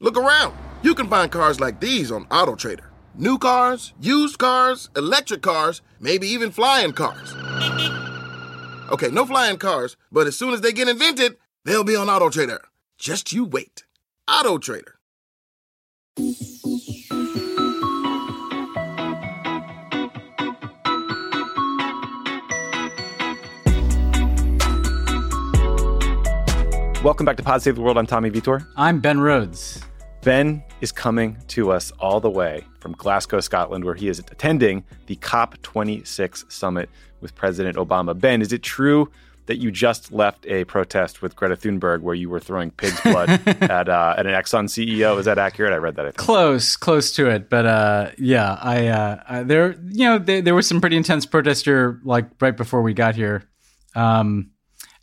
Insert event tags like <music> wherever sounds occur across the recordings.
Look around. You can find cars like these on AutoTrader. New cars, used cars, electric cars, maybe even flying cars. Okay, no flying cars, but as soon as they get invented, they'll be on AutoTrader. Just you wait. AutoTrader. Welcome back to Pod Save the World. I'm Tommy Vitor. I'm Ben Rhodes. Ben is coming to us all the way from Glasgow, Scotland, where he is attending the COP26 summit with President Obama. Ben, is it true that you just left a protest with Greta Thunberg where you were throwing pig's blood <laughs> at uh, at an Exxon CEO? Is that accurate? I read that. I. Close, close to it, but uh, yeah, I, uh, I there, you know, there, there was some pretty intense protest here, like right before we got here. Um,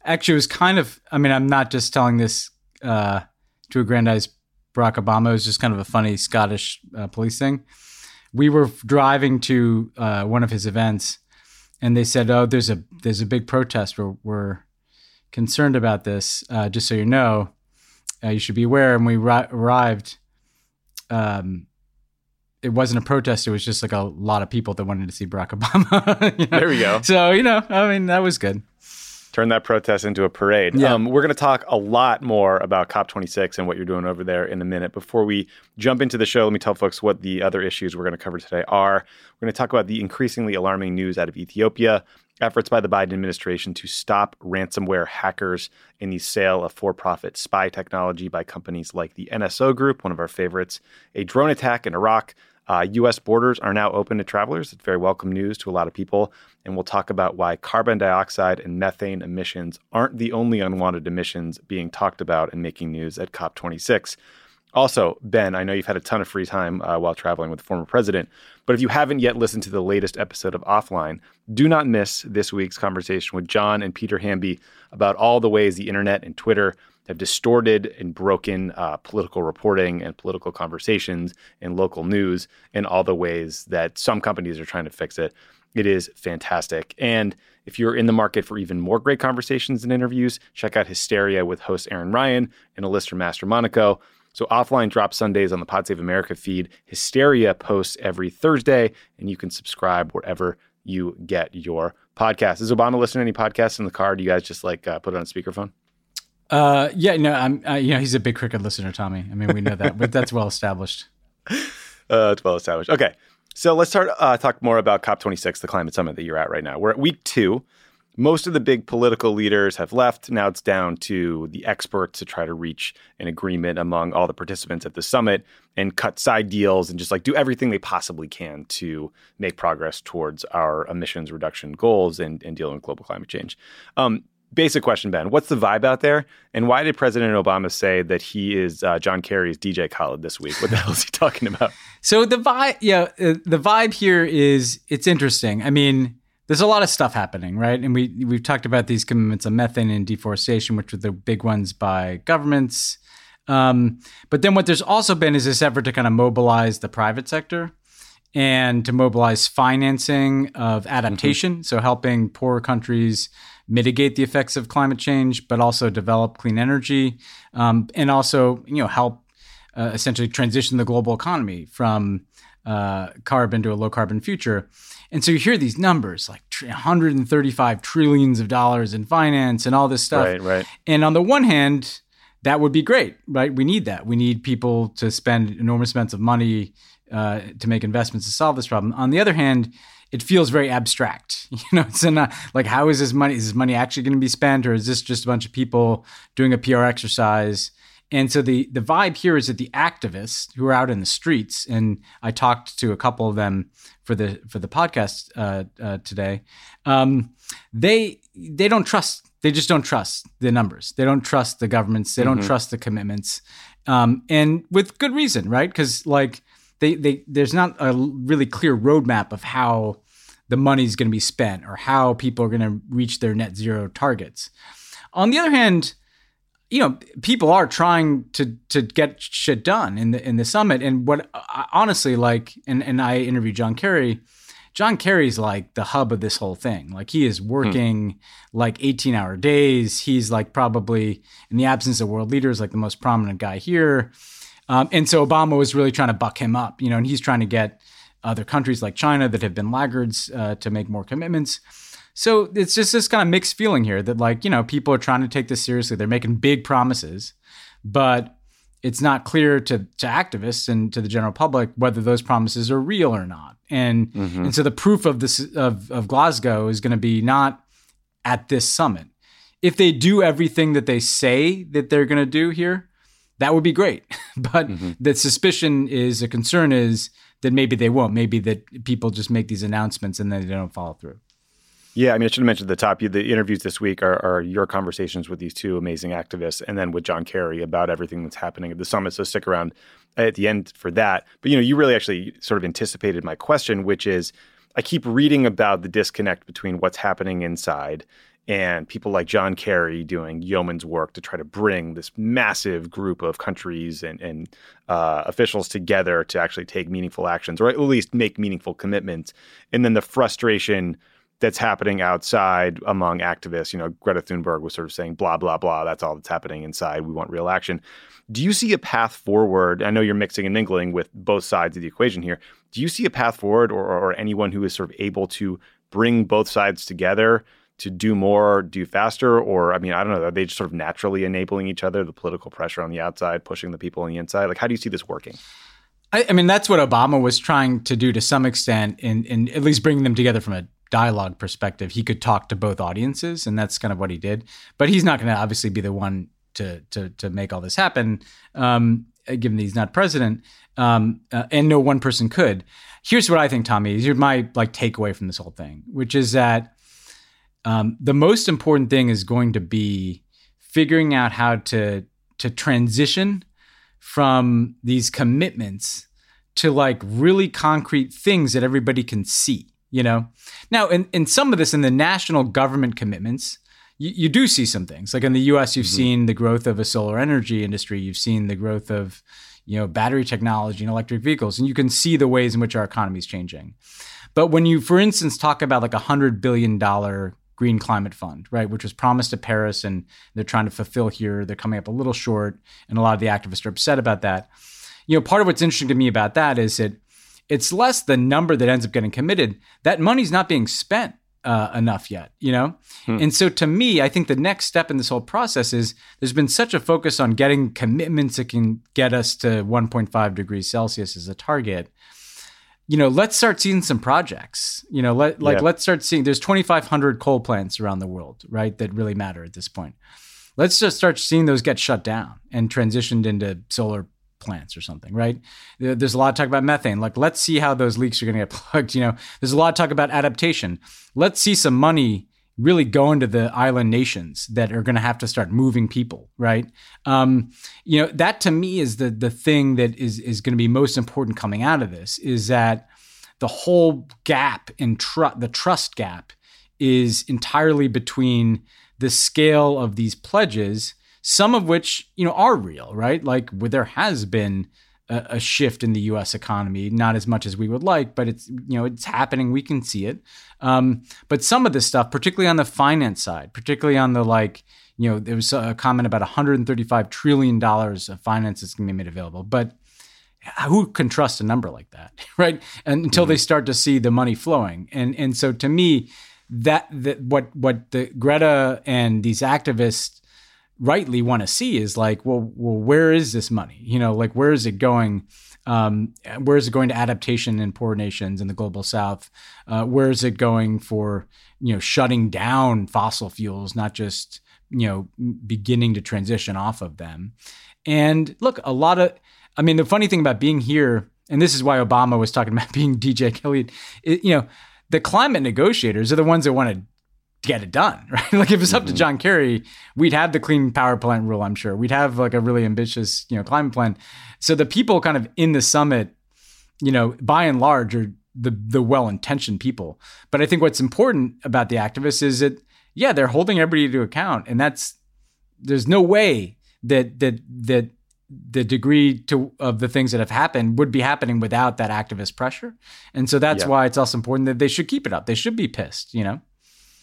actually, it was kind of. I mean, I'm not just telling this uh, to aggrandize Barack Obama. It was just kind of a funny Scottish uh, police thing. We were driving to uh, one of his events, and they said, "Oh, there's a there's a big protest. We're, we're concerned about this. Uh, just so you know, uh, you should be aware." And we ri- arrived. Um, it wasn't a protest. It was just like a lot of people that wanted to see Barack Obama. <laughs> you know? There we go. So you know, I mean, that was good. Turn that protest into a parade. Yeah. Um, we're going to talk a lot more about COP26 and what you're doing over there in a minute. Before we jump into the show, let me tell folks what the other issues we're going to cover today are. We're going to talk about the increasingly alarming news out of Ethiopia, efforts by the Biden administration to stop ransomware hackers in the sale of for profit spy technology by companies like the NSO Group, one of our favorites, a drone attack in Iraq. Uh, U.S. borders are now open to travelers. It's very welcome news to a lot of people. And we'll talk about why carbon dioxide and methane emissions aren't the only unwanted emissions being talked about and making news at COP26. Also, Ben, I know you've had a ton of free time uh, while traveling with the former president, but if you haven't yet listened to the latest episode of Offline, do not miss this week's conversation with John and Peter Hamby about all the ways the internet and Twitter have distorted and broken uh, political reporting and political conversations and local news in all the ways that some companies are trying to fix it. It is fantastic. And if you're in the market for even more great conversations and interviews, check out Hysteria with host Erin Ryan and Alyssa Mastromonaco. So offline drops Sundays on the Pod Save America feed. Hysteria posts every Thursday, and you can subscribe wherever you get your podcast. Is Obama listening to any podcasts in the car? Do you guys just like uh, put it on speakerphone? Uh, yeah, no, I'm. Uh, you know, he's a big cricket listener, Tommy. I mean, we know that, but that's well established. <laughs> Uh, it's well established. Okay, so let's start uh, talk more about COP26, the climate summit that you're at right now. We're at week two. Most of the big political leaders have left. Now it's down to the experts to try to reach an agreement among all the participants at the summit and cut side deals and just like do everything they possibly can to make progress towards our emissions reduction goals and, and dealing with global climate change. Um, basic question, Ben. What's the vibe out there? And why did President Obama say that he is uh, John Kerry's DJ Khaled this week? What the <laughs> hell is he talking about? So the vibe, yeah, uh, the vibe here is it's interesting. I mean, there's a lot of stuff happening, right? And we we've talked about these commitments on methane and deforestation, which were the big ones by governments. Um, but then what there's also been is this effort to kind of mobilize the private sector and to mobilize financing of adaptation, mm-hmm. so helping poor countries mitigate the effects of climate change, but also develop clean energy, um, and also you know help uh, essentially transition the global economy from uh, carbon to a low carbon future. And so you hear these numbers like 135 trillions of dollars in finance and all this stuff. Right, right. And on the one hand, that would be great, right? We need that. We need people to spend enormous amounts of money uh, to make investments to solve this problem. On the other hand, it feels very abstract. <laughs> You know, it's not like how is this money? Is this money actually going to be spent, or is this just a bunch of people doing a PR exercise? And so the the vibe here is that the activists who are out in the streets, and I talked to a couple of them for the for the podcast uh, uh, today. Um, they they don't trust. They just don't trust the numbers. They don't trust the governments. They don't Mm-hmm. trust the commitments, um, and with good reason, right? Because like they they there's not a really clear roadmap of how the money's going to be spent or how people are going to reach their net zero targets. On the other hand, you know, people are trying to to get shit done in the in the summit. And what honestly like, and and I interviewed John Kerry. John Kerry's like the hub of this whole thing. Like he is working hmm. like 18 hour days. He's like probably in the absence of world leaders, like the most prominent guy here. Um, and so Obama was really trying to buck him up, you know, and he's trying to get other countries like China that have been laggards uh, to make more commitments. So it's just this kind of mixed feeling here that, like, you know, people are trying to take this seriously. They're making big promises, but it's not clear to, to activists and to the general public whether those promises are real or not. And mm-hmm. and so the proof of this of, of Glasgow is going to be not at this summit. If they do everything that they say that they're going to do here, that would be great. <laughs> but mm-hmm. the suspicion is a concern is that maybe they won't. Maybe that people just make these announcements and then they don't follow through. Yeah, I mean, I should have mentioned at the top. The interviews this week are, are, your conversations with these two amazing activists, and then with John Kerry about everything that's happening at the summit. So stick around at the end for that. But you know, you really actually sort of anticipated my question, which is, I keep reading about the disconnect between what's happening inside and people like John Kerry doing yeoman's work to try to bring this massive group of countries and, and uh, officials together to actually take meaningful actions or at least make meaningful commitments. And then the frustration that's happening outside among activists. You know, Greta Thunberg was sort of saying, blah, blah, blah. That's all that's happening inside. We want real action. Do you see a path forward? I know you're mixing and mingling with both sides of the equation here. Do you see a path forward or, or anyone who is sort of able to bring both sides together? To do more, do faster? Or, I mean, I don't know, are they just sort of naturally enabling each other, the political pressure on the outside, pushing the people on the inside? Like, how do you see this working? I, I mean, that's what Obama was trying to do to some extent, in, in at least bringing them together from a dialogue perspective. He could talk to both audiences, and that's kind of what he did. But he's not going to obviously be the one to, to, to make all this happen, um, given that he's not president. Um, uh, and no one person could. Here's what I think, Tommy. Here's my like takeaway from this whole thing, which is that um, the most important thing is going to be figuring out how to to transition from these commitments to like really concrete things that everybody can see you know? Now in, in some of this in the national government commitments you, you do see some things. Like in the us you've mm-hmm. seen the growth of a solar energy industry. You've seen the growth of you know battery technology and electric vehicles and you can see the ways in which our economy is changing. But when you for instance talk about like a hundred billion dollar Green Climate Fund, right, which was promised to Paris and they're trying to fulfill here. They're coming up a little short, and a lot of the activists are upset about that. You know, part of what's interesting to me about that is that it's less the number that ends up getting committed. That money's not being spent uh, enough yet, you know? Hmm. And so to me, I think the next step in this whole process is there's been such a focus on getting commitments that can get us to 1.5 degrees Celsius as a target you know, let's start seeing some projects. You know, let like yeah. let's start seeing. There's 2,500 coal plants around the world, right? That really matter at this point. Let's just start seeing those get shut down and transitioned into solar plants or something, right? There's a lot of talk about methane. Like, let's see how those leaks are going to get <laughs> plugged. You know, there's a lot of talk about adaptation. Let's see some money really go into the island nations that are going to have to start moving people, right? Um, you know, that to me is the the thing that is is going to be most important coming out of this is that the whole gap in trust, the trust gap, is entirely between the scale of these pledges, some of which you know are real, right? Like where there has been a, a, shift in the U.S. economy. Not as much as we would like, but it's you know it's happening. We can see it. Um, but some of this stuff, particularly on the finance side, particularly on the like you know there was a comment about 135 trillion dollars of finance that's going to be made available, but who can trust a number like that, <laughs> right? And until mm-hmm. they start to see the money flowing, and and so to me, that that what what the Greta and these activists rightly want to see is like, well, well, where is this money? You know, like where is it going? Um, where is it going to adaptation in poor nations in the global south? Uh, where is it going for you know shutting down fossil fuels, not just you know beginning to transition off of them? And look, a lot of, I mean, the funny thing about being here, and this is why Obama was talking about <laughs> being DJ Khaled, it, you know, the climate negotiators are the ones that want to get it done, <laughs> right? like if it's up mm-hmm. to John Kerry, we'd have the clean power plant rule, I'm sure. We'd have like a really ambitious, you know, climate plan. So the people kind of in the summit, you know, by and large are the the well-intentioned people. But I think what's important about the activists is that yeah, they're holding everybody to account and that's there's no way that that that the degree to of the things that have happened would be happening without that activist pressure. And so that's yeah. why it's also important that they should keep it up. They should be pissed, you know.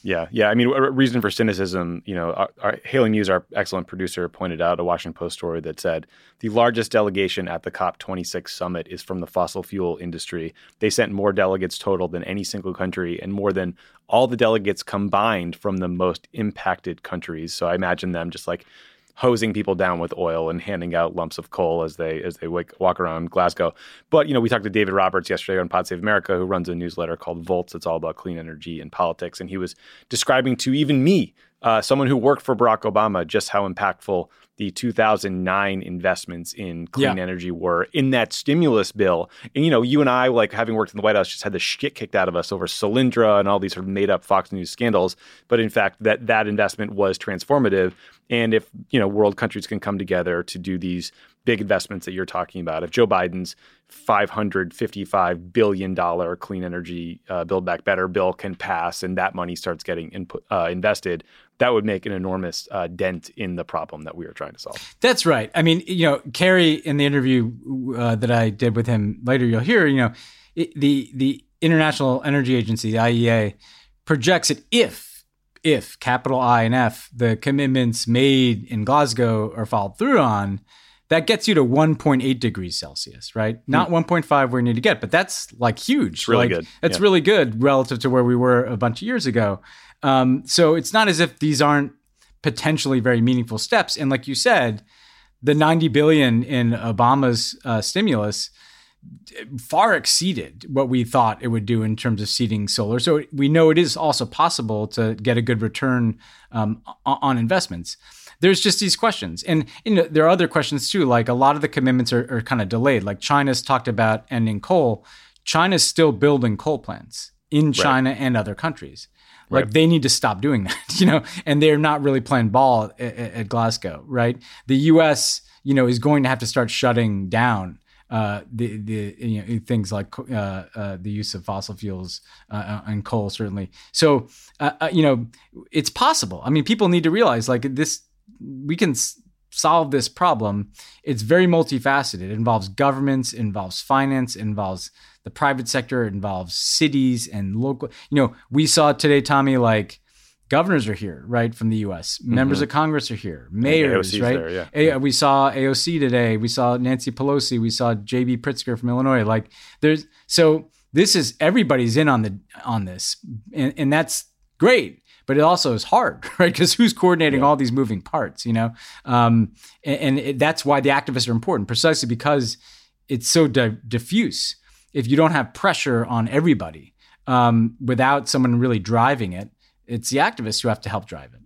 Yeah, yeah. I mean, a reason for cynicism, you know, our, our, Haley Muse, our excellent producer, pointed out a Washington Post story that said the largest delegation at the COP26 summit is from the fossil fuel industry. They sent more delegates total than any single country and more than all the delegates combined from the most impacted countries. So I imagine them just like hosing people down with oil and handing out lumps of coal as they as they wake, walk around Glasgow. But you know, we talked to David Roberts yesterday on Pod Save America, who runs a newsletter called Volts. It's all about clean energy and politics, and he was describing to even me, uh, someone who worked for Barack Obama, just how impactful the 2009 investments in clean yeah. energy were in that stimulus bill. And you know, you and I, like having worked in the White House, just had the shit kicked out of us over Solyndra and all these sort of made up Fox News scandals. But in fact, that that investment was transformative. And if you know, world countries can come together to do these big investments that you're talking about, if Joe Biden's 555 billion dollar clean energy uh, build back better bill can pass and that money starts getting input uh, invested that would make an enormous uh, dent in the problem that we are trying to solve that's right i mean you know kerry in the interview uh, that i did with him later you'll hear you know it, the the international energy agency the iea projects that if if capital i and f the commitments made in glasgow are followed through on that gets you to 1.8 degrees Celsius, right? Not mm. 1.5 where you need to get, but that's like huge. It's really like, good. It's yeah. really good relative to where we were a bunch of years ago. Um, so it's not as if these aren't potentially very meaningful steps. And like you said, the 90 billion in Obama's uh, stimulus far exceeded what we thought it would do in terms of seeding solar. So we know it is also possible to get a good return um, on investments there's just these questions. And you know, there are other questions too, like a lot of the commitments are, are kind of delayed. Like China's talked about ending coal. China's still building coal plants in China right. and other countries. Like right. they need to stop doing <laughs> that, you know, and they're not really playing ball at, at Glasgow, right? The U.S., you know, is going to have to start shutting down uh, the the you know, things like uh, uh, the use of fossil fuels uh, uh, and coal certainly. So uh, you know it's possible. I mean, people need to realize like this we can solve this problem. It's very multifaceted. It involves governments, it involves finance, it involves the private sector, it involves cities and local. You know, we saw today, Tommy, like governors are here, right, from the U.S. Mm-hmm. Members of Congress are here, mayors, right? There, yeah. A- we saw AOC today. We saw Nancy Pelosi. We saw J.B. Pritzker from Illinois. Like, there's so this is everybody's in on the on this, and, and that's great but it also is hard, <laughs> right? Because who's coordinating yeah. all these moving parts, you know? Um, and, and it, that's why the activists are important, precisely because it's so di- diffuse. If you don't have pressure on everybody um, without someone really driving it, it's the activists who have to help drive it.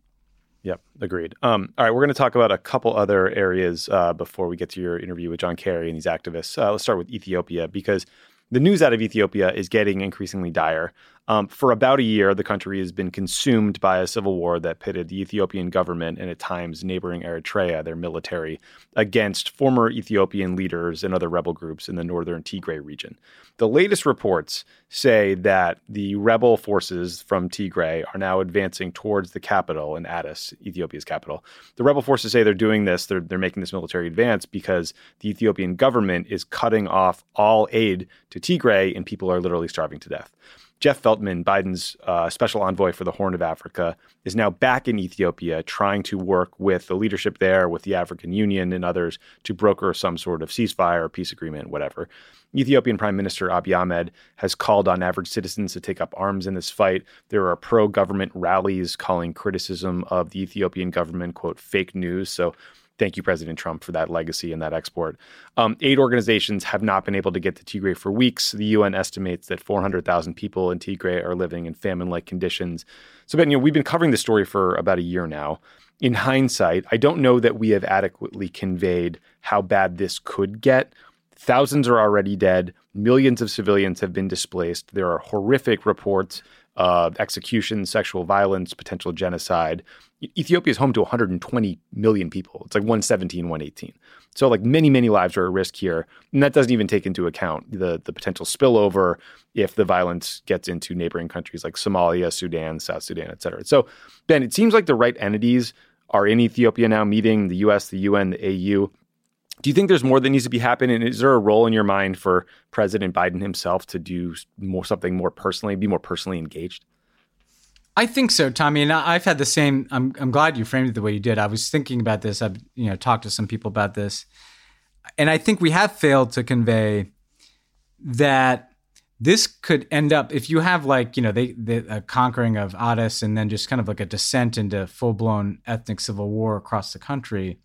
Yep, agreed. Um, all right, we're going to talk about a couple other areas uh, before we get to your interview with John Kerry and these activists. Uh, let's start with Ethiopia because the news out of Ethiopia is getting increasingly dire. Um, for about a year, the country has been consumed by a civil war that pitted the Ethiopian government and at times neighboring Eritrea, their military, against former Ethiopian leaders and other rebel groups in the northern Tigray region. The latest reports say that the rebel forces from Tigray are now advancing towards the capital in Addis, Ethiopia's capital. The rebel forces say they're doing this, they're, they're making this military advance because the Ethiopian government is cutting off all aid to Tigray and people are literally starving to death. Jeff Feltman, Biden's uh, special envoy for the Horn of Africa, is now back in Ethiopia trying to work with the leadership there, with the African Union and others to broker some sort of ceasefire, peace agreement, whatever. Ethiopian Prime Minister Abiy Ahmed has called on average citizens to take up arms in this fight. There are pro government rallies calling criticism of the Ethiopian government, quote, fake news. So Thank you, President Trump, for that legacy and that export. Um, aid organizations have not been able to get to Tigray for weeks. The UN estimates that 400,000 people in Tigray are living in famine like conditions. So, Ben, you know, we've been covering this story for about a year now. In hindsight, I don't know that we have adequately conveyed how bad this could get. Thousands are already dead. Millions of civilians have been displaced. There are horrific reports of execution, sexual violence, potential genocide. Ethiopia is home to 120 million people. It's like 117, 118. So like many, many lives are at risk here. And that doesn't even take into account the, the potential spillover if the violence gets into neighboring countries like Somalia, Sudan, South Sudan, et cetera. So Ben, it seems like the right entities are in Ethiopia now meeting the US, the UN, the AU. Do you think there's more that needs to be happening? Is there a role in your mind for President Biden himself to do more something more personally, be more personally engaged? I think so, Tommy. And I've had the same. I'm I'm glad you framed it the way you did. I was thinking about this. I've you know talked to some people about this, and I think we have failed to convey that this could end up if you have like you know they the conquering of Addis and then just kind of like a descent into full blown ethnic civil war across the country.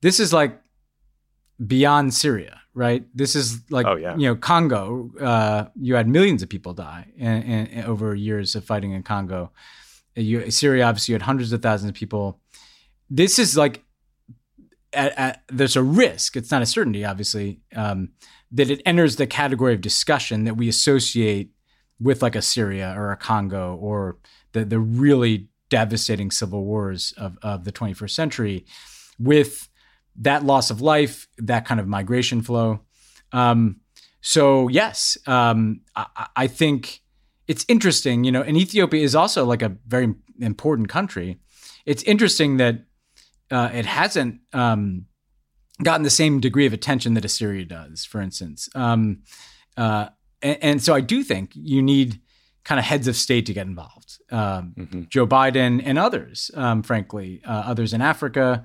This is like beyond Syria, right? This is like oh, yeah. you know Congo. Uh, you had millions of people die in, in, over years of fighting in Congo. You, Syria, obviously, you had hundreds of thousands of people. This is like at, at, there's a risk. It's not a certainty, obviously, um, that it enters the category of discussion that we associate with like a Syria or a Congo or the the really devastating civil wars of, of the 21st century with that loss of life, that kind of migration flow. Um, so yes, um, I, I, think it's interesting. You know, and Ethiopia is also like a very important country. It's interesting that uh, it hasn't um, gotten the same degree of attention that a Syria does, for instance. Um, uh, and, and, so I do think you need kind of heads of state to get involved. Um, mm-hmm. Joe Biden and others, um, frankly, uh, others in Africa,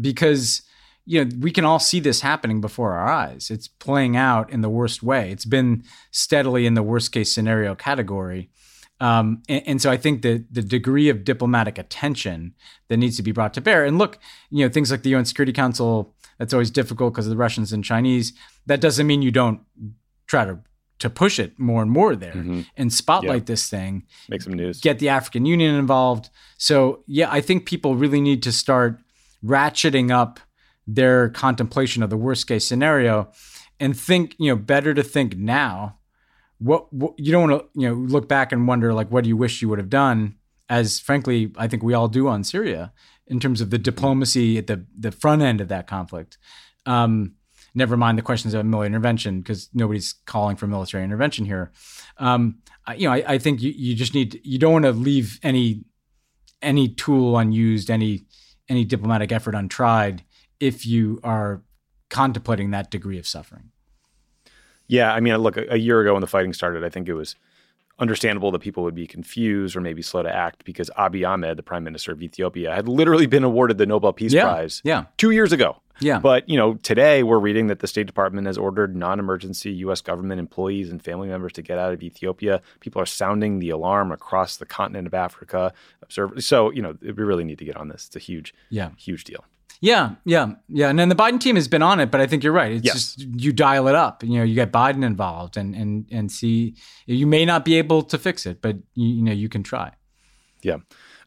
because you know we can all see this happening before our eyes. It's playing out in the worst way. It's been steadily in the worst case scenario category. Um, and, and, so I think that the degree of diplomatic attention that needs to be brought to bear, and look, you know, things like the UN Security Council, that's always difficult because of the Russians and Chinese. That doesn't mean you don't try to to push it more and more there mm-hmm. and spotlight yeah. this thing. Make some news. Get the African Union involved. So yeah, I think people really need to start ratcheting up their contemplation of the worst case scenario and think, you know, better to think now what, what you don't want to you know look back and wonder like what do you wish you would have done as frankly I think we all do on Syria in terms of the diplomacy at the the front end of that conflict. Um, never mind the questions of military intervention because nobody's calling for military intervention here. Um, I, you know, I, I, think you, you just need you don't want to leave any any tool unused, any any diplomatic effort untried if you are contemplating that degree of suffering. Yeah, I mean, look, a, a year ago when the fighting started, I think it was understandable that people would be confused or maybe slow to act because Abiy Ahmed, the prime minister of Ethiopia, had literally been awarded the Nobel Peace yeah, Prize yeah. two years ago. Yeah. But, you know, today we're reading that the State Department has ordered non emergency U.S. government employees and family members to get out of Ethiopia. People are sounding the alarm across the continent of Africa. So, you know, we really need to get on this. It's a huge, yeah. huge deal. Yeah, yeah, yeah. And then the Biden team has been on it, but I think you're right. It's yes. just you dial it up. You know, you get Biden involved and and and see. You may not be able to fix it, but you, you know you can try. Yeah.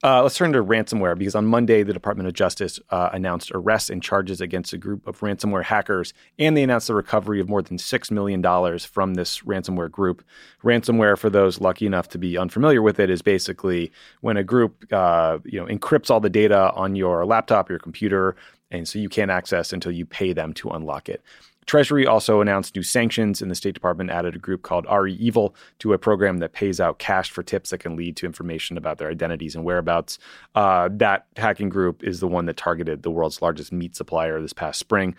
Uh, let's turn to ransomware because on Monday, the Department of Justice uh, announced arrests and charges against a group of ransomware hackers, and they announced the recovery of more than $6 million from this ransomware group. Ransomware, for those lucky enough to be unfamiliar with it, is basically when a group uh, you know, encrypts all the data on your laptop, your computer, and so you can't access until you pay them to unlock it. Treasury also announced new sanctions, and the State Department added a group called REvil to a program that pays out cash for tips that can lead to information about their identities and whereabouts. Uh, that hacking group is the one that targeted the world's largest meat supplier this past spring.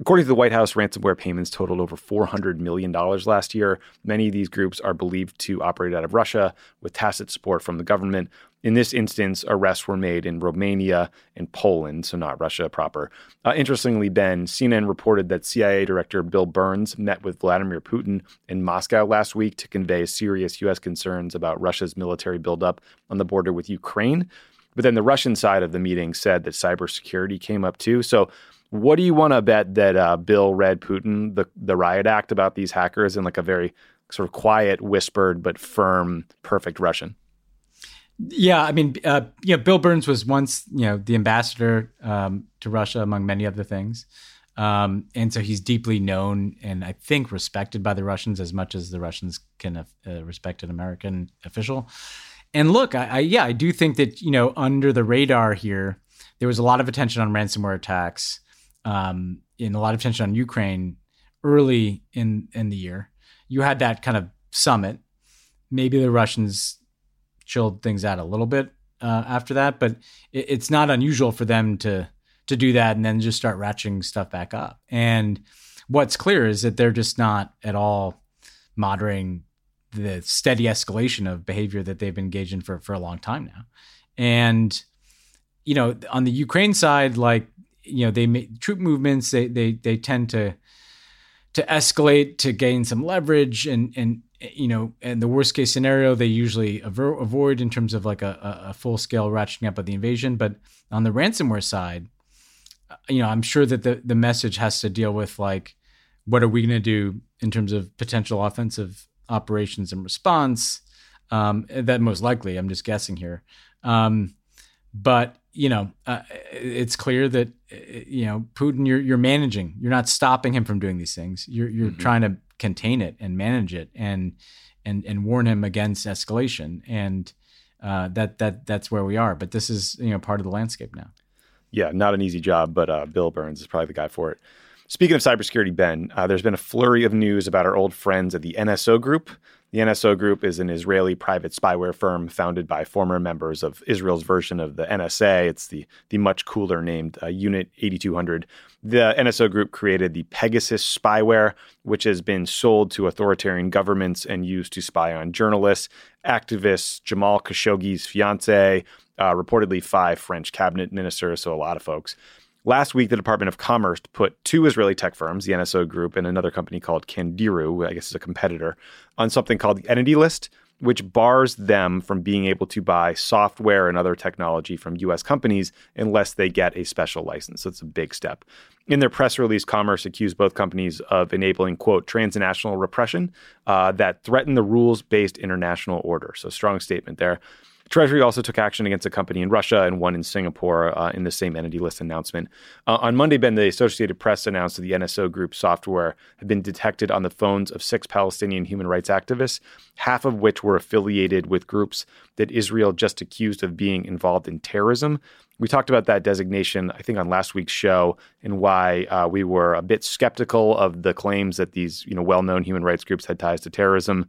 According to the White House, ransomware payments totaled over $400 million last year. Many of these groups are believed to operate out of Russia with tacit support from the government. In this instance, arrests were made in Romania and Poland, so not Russia proper. Uh, interestingly, Ben, CNN reported that CIA Director Bill Burns met with Vladimir Putin in Moscow last week to convey serious U.S. concerns about Russia's military buildup on the border with Ukraine. But then the Russian side of the meeting said that cybersecurity came up too. So what do you want to bet that uh, Bill read Putin the the riot act about these hackers in like a very sort of quiet, whispered but firm, perfect Russian? Yeah, I mean, uh, you know, Bill Burns was once you know the ambassador um, to Russia, among many other things. Um, and so he's deeply known and I think respected by the Russians as much as the Russians can uh, respect an American official. And look, I, I, yeah, I do think that you know under the radar here, there was a lot of attention on ransomware attacks um, in a lot of tension on Ukraine early in in the year. You had that kind of summit. Maybe the Russians chilled things out a little bit uh, after that, but it, it's not unusual for them to to do that and then just start ratcheting stuff back up. And what's clear is that they're just not at all moderating the steady escalation of behavior that they've been engaged in for for a long time now, and you know on the Ukraine side, like you know they make troop movements, they they they tend to to escalate to gain some leverage and and you know and the worst case scenario they usually aver- avoid in terms of like a, a full scale ratcheting up of the invasion. But on the ransomware side uh, you know i'm sure that the the message has to deal with like what are we going to do in terms of potential offensive operations and response? Um, that most likely i'm just guessing here. Um, but you know, uh, it's clear that uh, you know Putin. You're you're managing. You're not stopping him from doing these things. You're you're mm-hmm. trying to contain it and manage it and and and warn him against escalation. And uh, that that that's where we are. But this is you know part of the landscape now. Yeah, not an easy job, but uh, Bill Burns is probably the guy for it. Speaking of cybersecurity, Ben, uh, there's been a flurry of news about our old friends at the NSO Group. The NSO Group is an Israeli private spyware firm founded by former members of Israel's version of the NSA. It's the, the much cooler named uh, Unit 8200. The NSO Group created the Pegasus spyware, which has been sold to authoritarian governments and used to spy on journalists, activists, Jamal Khashoggi's fiance, uh, reportedly five French cabinet ministers, so a lot of folks. Last week, the Department of Commerce put two Israeli tech firms, the NSO Group and another company called Candiru, I guess is a competitor, on something called the Entity List, which bars them from being able to buy software and other technology from U.S. companies unless they get a special license. So it's a big step. In their press release, Commerce accused both companies of enabling, quote, transnational repression uh, that threaten the rules based international order. So, strong statement there. Treasury also took action against a company in Russia and one in Singapore uh, in the same entity list announcement. Uh, on Monday, Ben, the Associated Press announced that the NSO Group software had been detected on the phones of six Palestinian human rights activists, half of which were affiliated with groups that Israel just accused of being involved in terrorism. We talked about that designation, I think, on last week's show, and why uh, we were a bit skeptical of the claims that these, you know, well-known human rights groups had ties to terrorism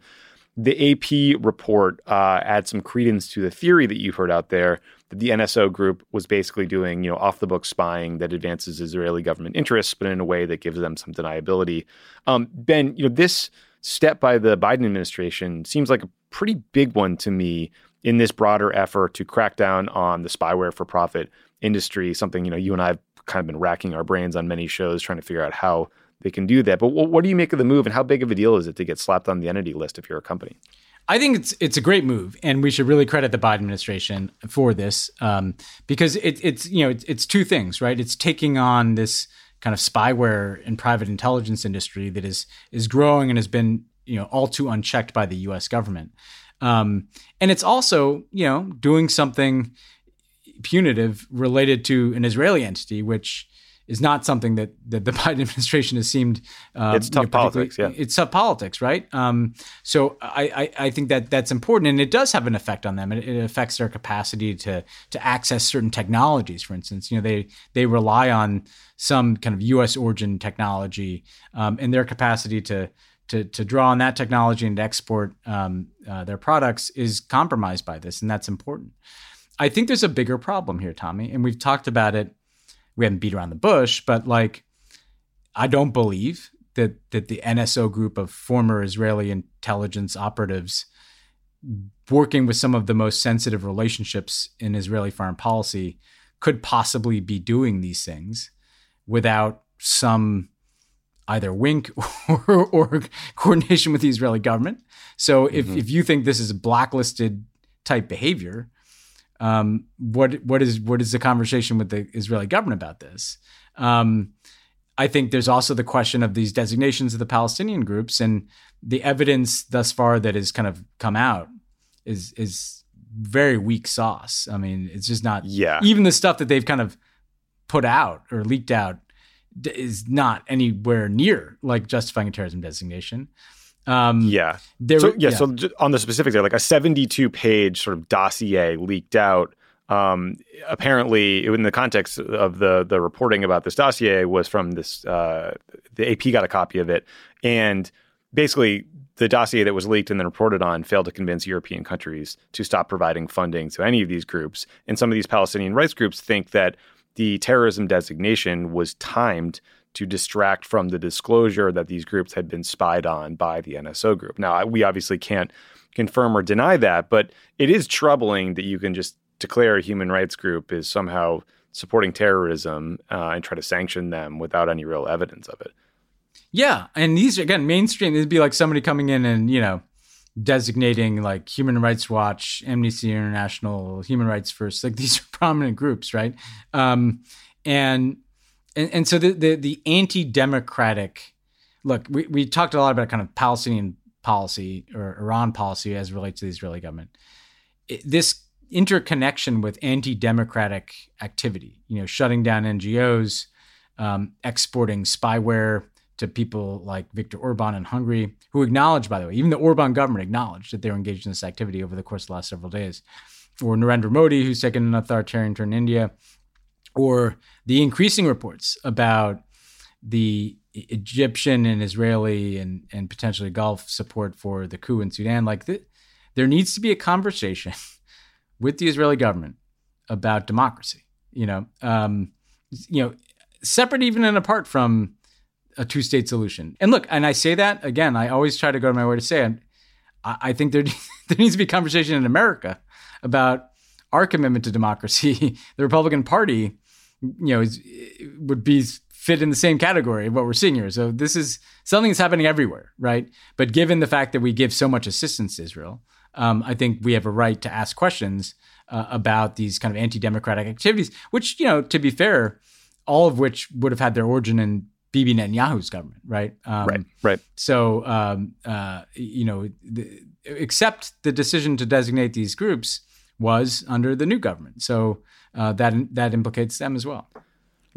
the AP report uh, adds some credence to the theory that you've heard out there that the NSO group was basically doing, you know, off the book spying that advances Israeli government interests, but in a way that gives them some deniability. Um, ben, you know, this step by the Biden administration seems like a pretty big one to me in this broader effort to crack down on the spyware for profit industry. Something you know, you and I have kind of been racking our brains on many shows trying to figure out how they can do that. But what, do you make of the move, and how big of a deal is it to get slapped on the entity list if you're a company? I think it's it's a great move, and we should really credit the Biden administration for this um, because it, it's you know it's, it's two things, right? It's taking on this kind of spyware and private intelligence industry that is is growing and has been you know all too unchecked by the U.S. government, um, and it's also you know doing something punitive related to an Israeli entity, which is not something that, that the <laughs> Biden administration has seemed. Uh, it's tough you know, politics, yeah. It's tough politics, right? Um, so I, I, I, think that that's important, and it does have an effect on them. It, it, affects their capacity to to access certain technologies. For instance, you know they they rely on some kind of U.S. origin technology, um, and their capacity to to to draw on that technology and to export um, uh, their products is compromised by this, and that's important. I think there's a bigger problem here, Tommy, and we've talked about it we haven't beat around the bush, but like I don't believe that that the NSO group of former Israeli intelligence operatives working with some of the most sensitive relationships in Israeli foreign policy could possibly be doing these things without some either wink <laughs> or, or coordination with the Israeli government. So if, mm-hmm. if you think this is blacklisted type behavior, um, what what is what is the conversation with the Israeli government about this? Um, I think there's also the question of these designations of the Palestinian groups and the evidence thus far that has kind of come out is is very weak sauce. I mean, it's just not. Yeah. Even the stuff that they've kind of put out or leaked out is not anywhere near like justifying a terrorism designation. Um, yeah. There, so, yeah, yeah. So on the specifics there, like a 72 page sort of dossier leaked out. Um, apparently, in the context of the the reporting about this dossier, was from this. Uh, the AP got a copy of it, and basically the dossier that was leaked and then reported on failed to convince European countries to stop providing funding to any of these groups. And some of these Palestinian rights groups think that the terrorism designation was timed to distract from the disclosure that these groups had been spied on by the NSO group. Now, we obviously can't confirm or deny that, but it is troubling that you can just declare a human rights group is somehow supporting terrorism uh, and try to sanction them without any real evidence of it. Yeah, and these again mainstream. It'd be like somebody coming in and you know designating like Human Rights Watch, Amnesty International, Human Rights First. Like <laughs> these are prominent groups, right? Um, and and and so the the, the anti-democratic look. We we talked a lot about kind of Palestinian policy or Iran policy as relates to the Israeli government. It, this interconnection with anti-democratic activity, you know, shutting down NGOs, um, exporting spyware to people like Viktor Orban in Hungary, who acknowledged, by the way, even the Orban government acknowledged that they were engaged in this activity over the course of the last several days, or Narendra Modi, who's taken an authoritarian turn in India, or the increasing reports about the Egyptian and Israeli and, and potentially Gulf support for the coup in Sudan. Like, the, there needs to be a conversation <laughs> with the Israeli government about democracy. You know, um, you know, separate even and apart from a two-state solution. And look, and I say that again. I always try to go to my way to say it. I, I think there <laughs> there needs to be conversation in America about our commitment to democracy. <laughs> the Republican Party, you know, is, would be fit in the same category of what we're seeing here. So this is something that's happening everywhere, right? But given the fact that we give so much assistance to Israel, um, I think we have a right to ask questions uh, about these kind of anti-democratic activities, which, you know, to be fair, all of which would have had their origin in Bibi Netanyahu's government, right? Um, right, right. So, um, uh, you know, the, except the decision to designate these groups was under the new government. So uh, that that implicates them as well.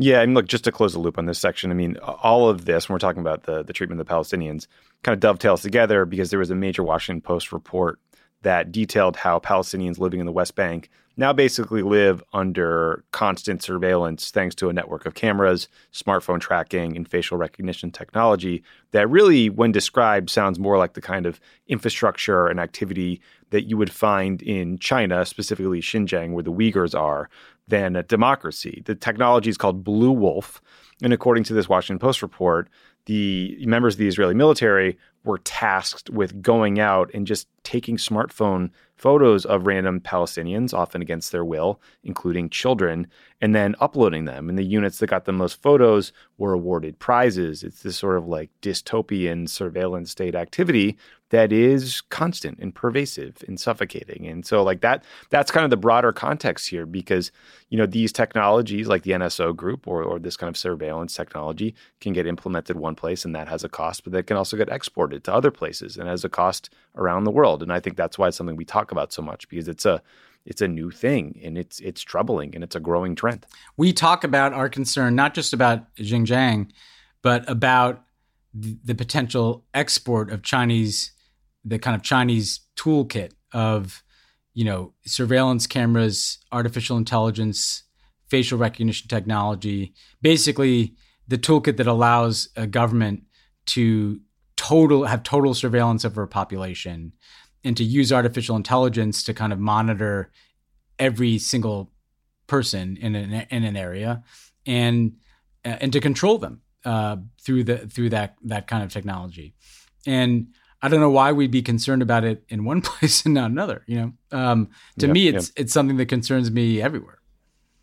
Yeah, I mean, look, just to close the loop on this section, I mean, all of this, when we're talking about the, the treatment of the Palestinians, kind of dovetails together because there was a major Washington Post report that detailed how Palestinians living in the West Bank now basically live under constant surveillance thanks to a network of cameras, smartphone tracking, and facial recognition technology that really, when described, sounds more like the kind of infrastructure and activity that you would find in China, specifically Xinjiang, where the Uyghurs are, than a democracy. The technology is called Blue Wolf. And according to this Washington Post report, the members of the Israeli military were tasked with going out and just taking smartphone photos of random Palestinians, often against their will, including children, and then uploading them. And the units that got the most photos were awarded prizes. It's this sort of like dystopian surveillance state activity that is constant and pervasive and suffocating. And so like that that's kind of the broader context here because you know these technologies like the NSO group or or this kind of surveillance technology can get implemented one place and that has a cost but that can also get exported to other places and as a cost around the world. And I think that's why it's something we talk about so much because it's a it's a new thing and it's it's troubling and it's a growing trend. We talk about our concern not just about Xinjiang, but about the potential export of Chinese, the kind of Chinese toolkit of, you know, surveillance cameras, artificial intelligence, facial recognition technology, basically the toolkit that allows a government to total have total surveillance of a population and to use artificial intelligence to kind of monitor every single person in an in an area and uh, and to control them uh, through the through that that kind of technology and I don't know why we'd be concerned about it in one <laughs> place and not another. You know, um, to yep, me, it's yep. it's something that concerns me everywhere.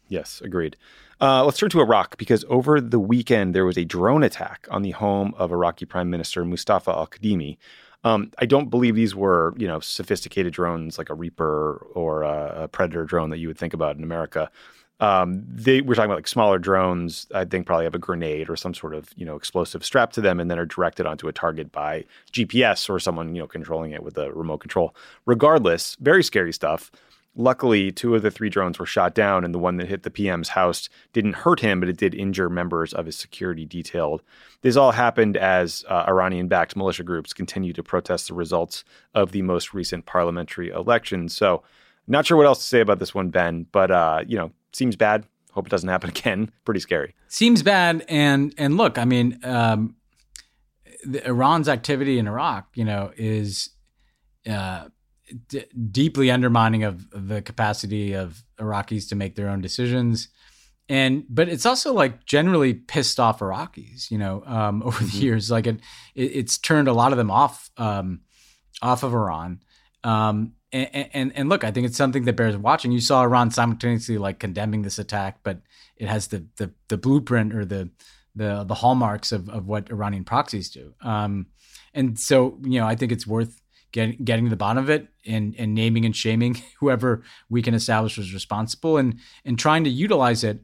Yes, agreed. Uh, let's turn to Iraq because over the weekend there was a drone attack on the home of Iraqi Prime Minister Mustafa Al Kadhimi. Um, I don't believe these were, you know, sophisticated drones like a Reaper or a, a Predator drone that you would think about in America. Um, they we're talking about like smaller drones. I think probably have a grenade or some sort of you know explosive strapped to them, and then are directed onto a target by GPS or someone you know controlling it with a remote control. Regardless, very scary stuff. Luckily, two of the three drones were shot down, and the one that hit the PM's house didn't hurt him, but it did injure members of his security detail. This all happened as uh, Iranian backed militia groups continue to protest the results of the most recent parliamentary election. So, not sure what else to say about this one, Ben, but, uh, you know, seems bad. Hope it doesn't happen <laughs> again. Pretty scary. Seems bad. And, and look, I mean, um, Iran's activity in Iraq, you know, is. Uh, d- deeply undermining of the capacity of Iraqis to make their own decisions. and but it's also like generally pissed off Iraqis, you know, um, <laughs> over the years. Like it, it, it's turned a lot of them off um, off of Iran. Um, and, and and look, I think it's something that bears watching. You saw Iran simultaneously like condemning this attack, but it has the the, the blueprint or the the the hallmarks of, of what Iranian proxies do. Um, and so you know, I think it's worth getting getting to the bottom of it and and naming and shaming <laughs> whoever we can establish was responsible and and trying to utilize it,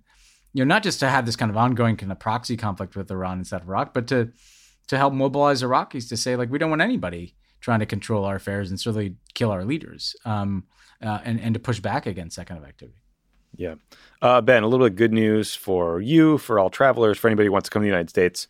you know, not just to have this kind of ongoing kind of proxy conflict with Iran instead of Iraq, but to to help mobilize Iraqis to say like we don't want anybody trying to control our affairs and certainly kill our leaders, um, uh, and and to push back against that kind of activity. Yeah. Uh, ben, a little bit of good news for you, for all travelers, for anybody who wants to come to the United States.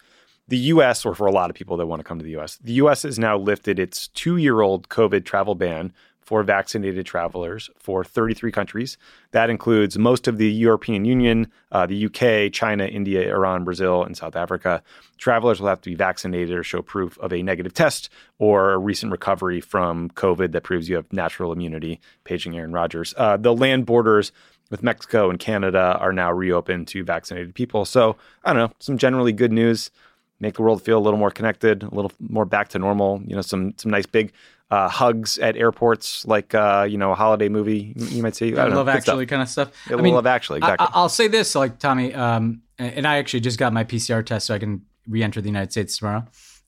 The U.S., or for a lot of people that want to come to the U.S., the U.S. has now lifted its two year old COVID travel ban for vaccinated travelers for 33 countries. That includes most of the European Union, uh, the UK, China, India, Iran, Brazil, and South Africa. Travelers will have to be vaccinated or show proof of a negative test or a recent recovery from COVID that proves you have natural immunity, paging Aaron Rodgers. Uh, the land borders with Mexico and Canada are now reopened to vaccinated people. So, I don't know, some generally good news. Make the world feel a little more connected, a little more back to normal. You know, some some nice big uh, hugs at airports, like uh, you know a holiday movie you might see. I love know, actually kind of stuff. Yeah, I mean, love actually. Exactly. I, will say this, like Tommy, um, and I actually just got my PCR test, so I can re-enter the United States tomorrow.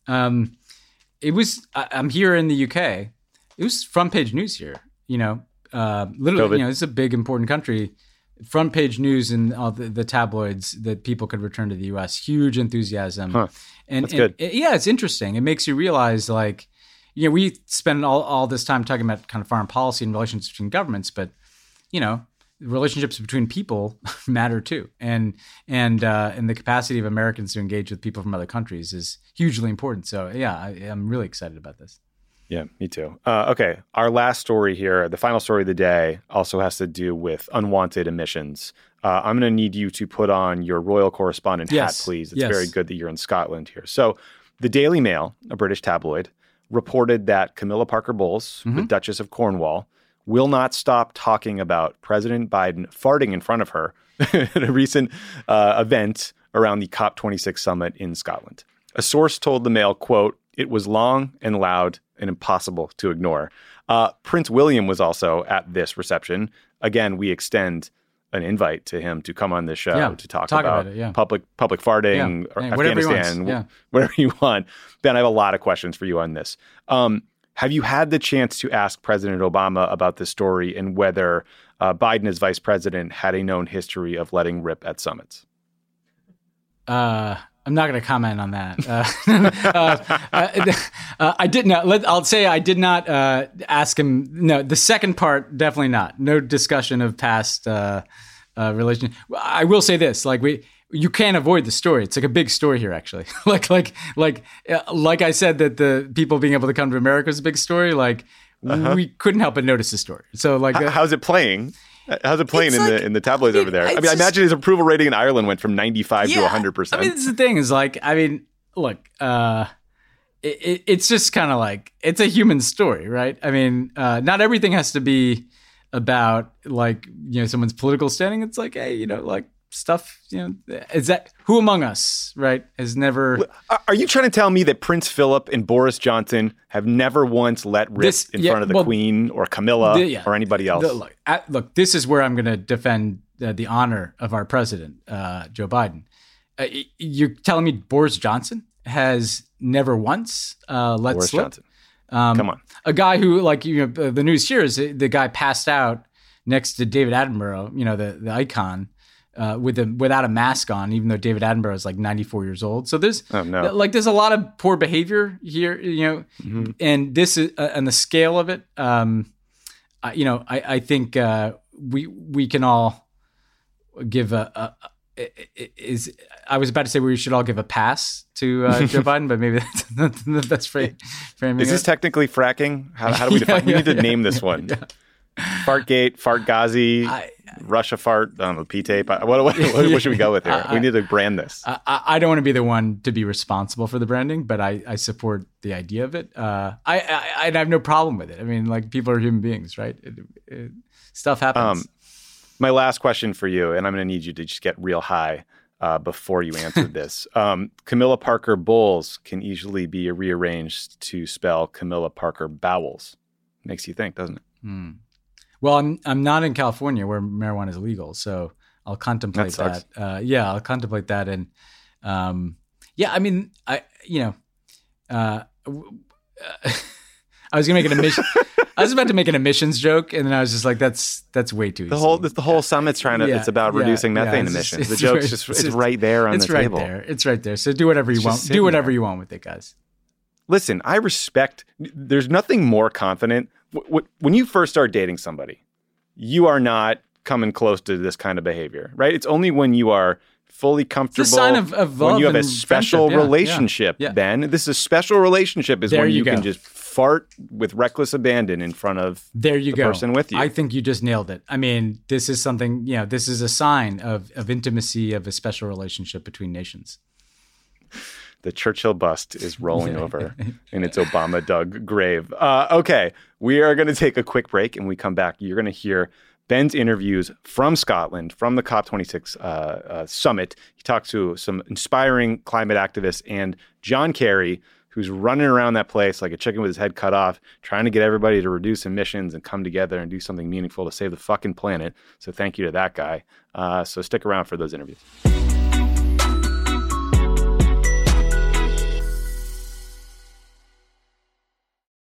Um, it was I, am here in the UK. It was front page news here. You know, uh, literally, COVID. you know, it's a big important country. Front page news in all the, the, tabloids that people could return to the U.S. Huge enthusiasm, huh. and, That's good. It, yeah, it's interesting. It makes you realize like you know, we spend all, all this time talking about kind of foreign policy and relations between governments, but you know, relationships between people <laughs> matter too, and and uh, and the capacity of Americans to engage with people from other countries is hugely important. So yeah, I, am really excited about this. Yeah, me too. Uh, okay, our last story here, the final story of the day, also has to do with unwanted emissions. Uh, I'm going to need you to put on your royal correspondent yes. hat, please. It's yes. very good that you're in Scotland here. So, the Daily Mail, a British tabloid, reported that Camilla Parker Bowles, mm-hmm. the Duchess of Cornwall, will not stop talking about President Biden farting in front of her <laughs> at a recent uh, event around the COP26 summit in Scotland. A source told the Mail, quote, it was long and loud and impossible to ignore. Uh, Prince William was also at this reception. Again, we extend an invite to him to come on this show yeah, to talk, talk about, about it, yeah. public public farting yeah. or whatever Afghanistan, yeah. whatever you want. Ben, I have a lot of questions for you on this. Um, have you had the chance to ask President Obama about this story and whether uh, Biden, as vice president, had a known history of letting rip at summits? Uh, I'm not going to comment on that. Uh, <laughs> uh, uh, uh, I did not. Let, I'll say I did not uh, ask him. No, the second part definitely not. No discussion of past uh, relation. I will say this: like we, you can't avoid the story. It's like a big story here, actually. <laughs> like, like, like, like I said that the people being able to come to America is a big story. Like, uh-huh. we couldn't help but notice the story. So, like, H- how's it playing? How's it playing in like, the in the tabloids I mean, over there? I mean, I imagine his approval rating in Ireland went from ninety five yeah, to hundred percent. I mean, this the thing is like, I mean, look, uh, it, it, it's just kind of like it's a human story, right? I mean, uh, not everything has to be about like you know someone's political standing. It's like, hey, you know, like stuff you know is that who among us right has never are you trying to tell me that prince philip and boris johnson have never once let rip this, in yeah, front of the well, queen or camilla the, yeah, or anybody else? the, look, look, this is where i'm going to defend uh, the honor of our president uh, joe biden. Uh, you're telling me boris johnson has never once uh, let boris slip? Johnson. Um, come on. a guy who like you know the news here is the guy passed out next to david attenborough you know the, the icon uh, with a without a mask on, even though David Attenborough is like 94 years old. So there's oh, no. like there's a lot of poor behavior here, you know, mm-hmm. and this is uh, and the scale of it. Um, I, you know, I, I think uh, we we can all give a, a, a, is I was about to say we should all give a pass to uh, <laughs> Joe Biden, but maybe that's not the best frame. Is this technically fracking? How, how do we <laughs> define? yeah, we need to name this one. Fartgate, Fartghazi, I, Russia fart. I don't know, P tape. What, what, what, what, should we go with here? <laughs> I, we need to brand this. I, I, don't want to be the one to be responsible for the branding, but I, I support the idea of it. Uh, I, I, I have no problem with it. I mean, like people are human beings, right? It, it, stuff happens. Um, my last question for you, and I'm going to need you to just get real high uh, before you answer <laughs> this. Um, Camilla Parker Bowles can easily be rearranged to spell Camilla Parker Bowels. Makes you think, doesn't it? Hmm. Well, I'm I'm not in California where marijuana is legal, so I'll contemplate that. that. Uh, yeah, I'll contemplate that, and um, yeah, I mean, I you know, uh, <laughs> I was gonna make an emission. I was about to make an emissions joke, and then I was just like, "That's that's way too the easy. whole the whole summit's trying to. Yeah, it's about yeah, reducing methane yeah, emissions. The joke's just it's, it's, right there on it's the right table. There. It's right there. So do whatever you want. Do whatever there. you want with it, guys. Listen, I respect. There's nothing more confident when you first start dating somebody, you are not coming close to this kind of behavior, right? It's only when you are fully comfortable. It's a sign of, of when you have a special yeah, relationship. Yeah, yeah. Then this is a special relationship is there when you, you can just fart with reckless abandon in front of there you the go. person with you. I think you just nailed it. I mean, this is something. You know, this is a sign of of intimacy of a special relationship between nations the Churchill bust is rolling <laughs> over in its Obama dug grave. Uh, okay, we are going to take a quick break and we come back. You're going to hear Ben's interviews from Scotland, from the COP26 uh, uh, summit. He talks to some inspiring climate activists and John Kerry, who's running around that place like a chicken with his head cut off, trying to get everybody to reduce emissions and come together and do something meaningful to save the fucking planet. So thank you to that guy. Uh, so stick around for those interviews.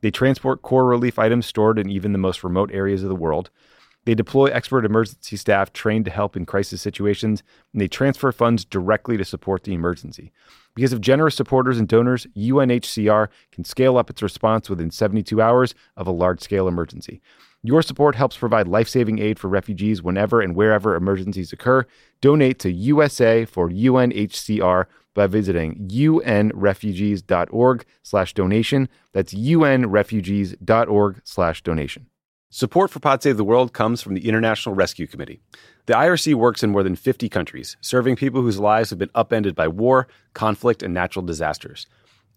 They transport core relief items stored in even the most remote areas of the world. They deploy expert emergency staff trained to help in crisis situations, and they transfer funds directly to support the emergency. Because of generous supporters and donors, UNHCR can scale up its response within 72 hours of a large scale emergency. Your support helps provide life saving aid for refugees whenever and wherever emergencies occur. Donate to USA for UNHCR by visiting unrefugees.org slash donation. That's unrefugees.org slash donation. Support for Pod Save the World comes from the International Rescue Committee. The IRC works in more than 50 countries, serving people whose lives have been upended by war, conflict, and natural disasters.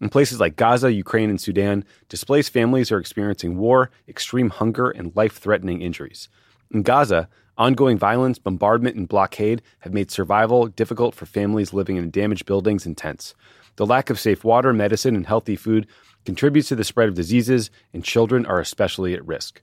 In places like Gaza, Ukraine, and Sudan, displaced families are experiencing war, extreme hunger, and life threatening injuries. In Gaza, ongoing violence, bombardment, and blockade have made survival difficult for families living in damaged buildings and tents. The lack of safe water, medicine, and healthy food contributes to the spread of diseases, and children are especially at risk.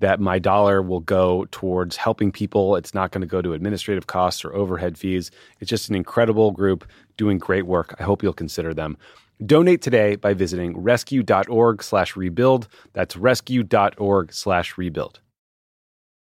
that my dollar will go towards helping people. It's not going to go to administrative costs or overhead fees. It's just an incredible group doing great work. I hope you'll consider them. Donate today by visiting rescue.org slash rebuild. That's rescue.org slash rebuild.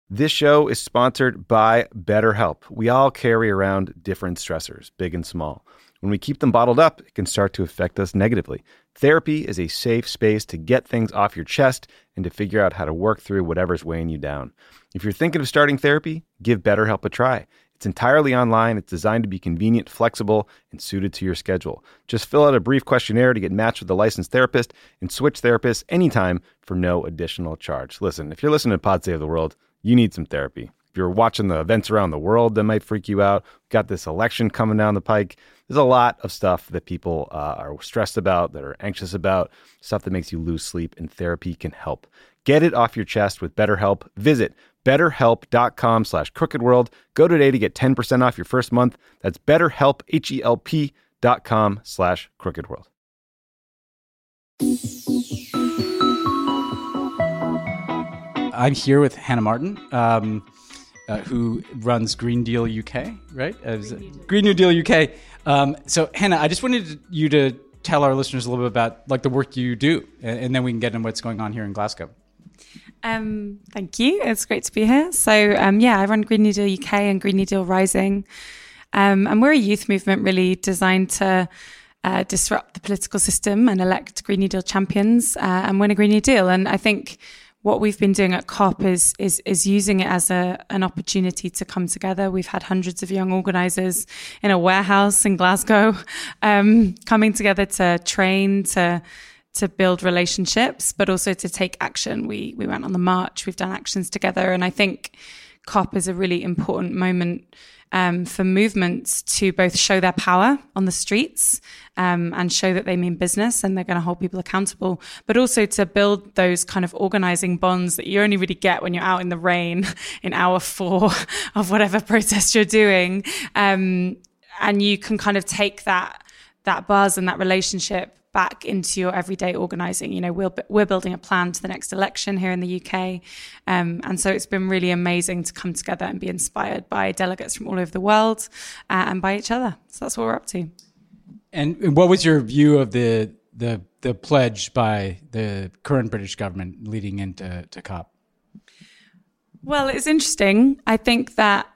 This show is sponsored by BetterHelp. We all carry around different stressors, big and small. When we keep them bottled up, it can start to affect us negatively. Therapy is a safe space to get things off your chest and to figure out how to work through whatever's weighing you down. If you're thinking of starting therapy, give BetterHelp a try. It's entirely online, it's designed to be convenient, flexible, and suited to your schedule. Just fill out a brief questionnaire to get matched with a licensed therapist and switch therapists anytime for no additional charge. Listen, if you're listening to Pod Save the World, you need some therapy. If you're watching the events around the world that might freak you out, got this election coming down the pike. There's a lot of stuff that people uh, are stressed about, that are anxious about, stuff that makes you lose sleep, and therapy can help. Get it off your chest with BetterHelp. Visit betterhelp.com slash crookedworld. Go today to get 10% off your first month. That's betterhelp, H-E-L-P dot com slash crookedworld. I'm here with Hannah Martin. Um, uh, who runs Green Deal UK, right? Uh, Green, Green, New Deal UK. Um, so, Hannah, I just wanted you to tell our listeners a little bit about like the work you do, and, and then we can get into what's going on here in Glasgow. Um, thank you. It's great to be here. So, um, yeah, I run Green New Deal UK and Green New Deal Rising. Um, and we're a youth movement really designed to uh, disrupt the political system and elect Green New Deal champions uh, and win a Green New Deal. And I think what we've been doing at COP is is is using it as a an opportunity to come together. We've had hundreds of young organisers in a warehouse in Glasgow um, coming together to train to to build relationships, but also to take action. We we went on the march. We've done actions together, and I think COP is a really important moment um, for movements to both show their power on the streets um, and show that they mean business and they're going to hold people accountable, but also to build those kind of organizing bonds that you only really get when you're out in the rain <laughs> in hour four <laughs> of whatever protest you're doing. Um, and you can kind of take that that buzz and that relationship back into your everyday organizing. You know, we're, we're building a plan to the next election here in the UK. Um, and so it's been really amazing to come together and be inspired by delegates from all over the world uh, and by each other. So that's what we're up to. And what was your view of the, the, the pledge by the current British government leading into to COP? Well, it's interesting. I think that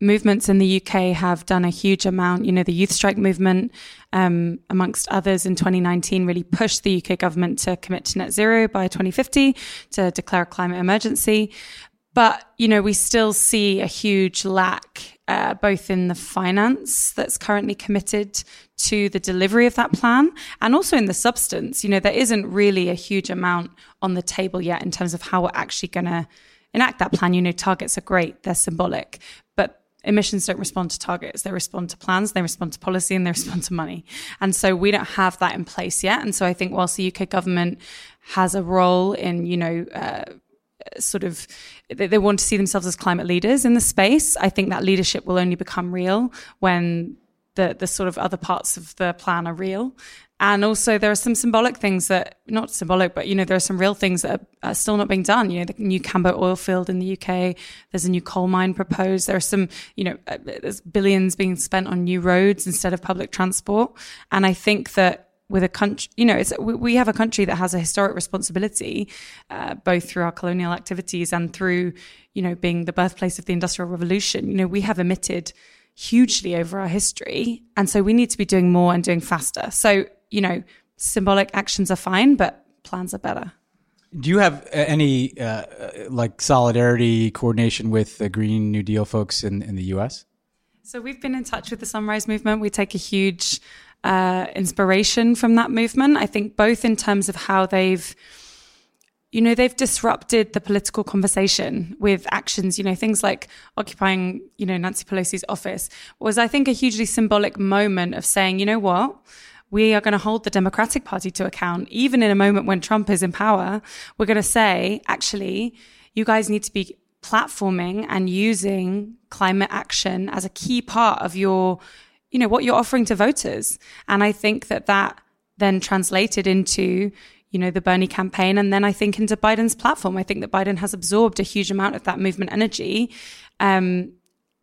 movements in the UK have done a huge amount. You know, the youth strike movement, um, amongst others, in 2019 really pushed the UK government to commit to net zero by 2050 to declare a climate emergency. But, you know, we still see a huge lack, uh, both in the finance that's currently committed to the delivery of that plan and also in the substance. You know, there isn't really a huge amount on the table yet in terms of how we're actually going to enact that plan. You know, targets are great, they're symbolic, but emissions don't respond to targets. They respond to plans, they respond to policy, and they respond to money. And so we don't have that in place yet. And so I think whilst the UK government has a role in, you know, uh, sort of they, they want to see themselves as climate leaders in the space. I think that leadership will only become real when the the sort of other parts of the plan are real. And also, there are some symbolic things that, not symbolic, but, you know, there are some real things that are, are, still not being done. You know, the new Cambo oil field in the UK, there's a new coal mine proposed. There are some, you know, uh, there's billions being spent on new roads instead of public transport. And I think that with a country, you know, it's, we have a country that has a historic responsibility, uh, both through our colonial activities and through, you know, being the birthplace of the Industrial Revolution. You know, we have emitted hugely over our history. And so we need to be doing more and doing faster. So you know, symbolic actions are fine, but plans are better. Do you have uh, any uh, like solidarity coordination with the Green New Deal folks in, in the US? So we've been in touch with the Sunrise Movement. We take a huge uh, inspiration from that movement. I think both in terms of how they've, you know, they've disrupted the political conversation with actions. You know, things like occupying, you know, Nancy Pelosi's office was, I think, a hugely symbolic moment of saying, you know what we are going to hold the Democratic Party to account, even in a moment when Trump is in power. We're going to say, actually, you guys need to be platforming and using climate action as a key part of your, you know, what you're offering to voters. And I think that that then translated into, you know, the Bernie campaign and then I think into Biden's platform. I think that Biden has absorbed a huge amount of that movement energy. Um,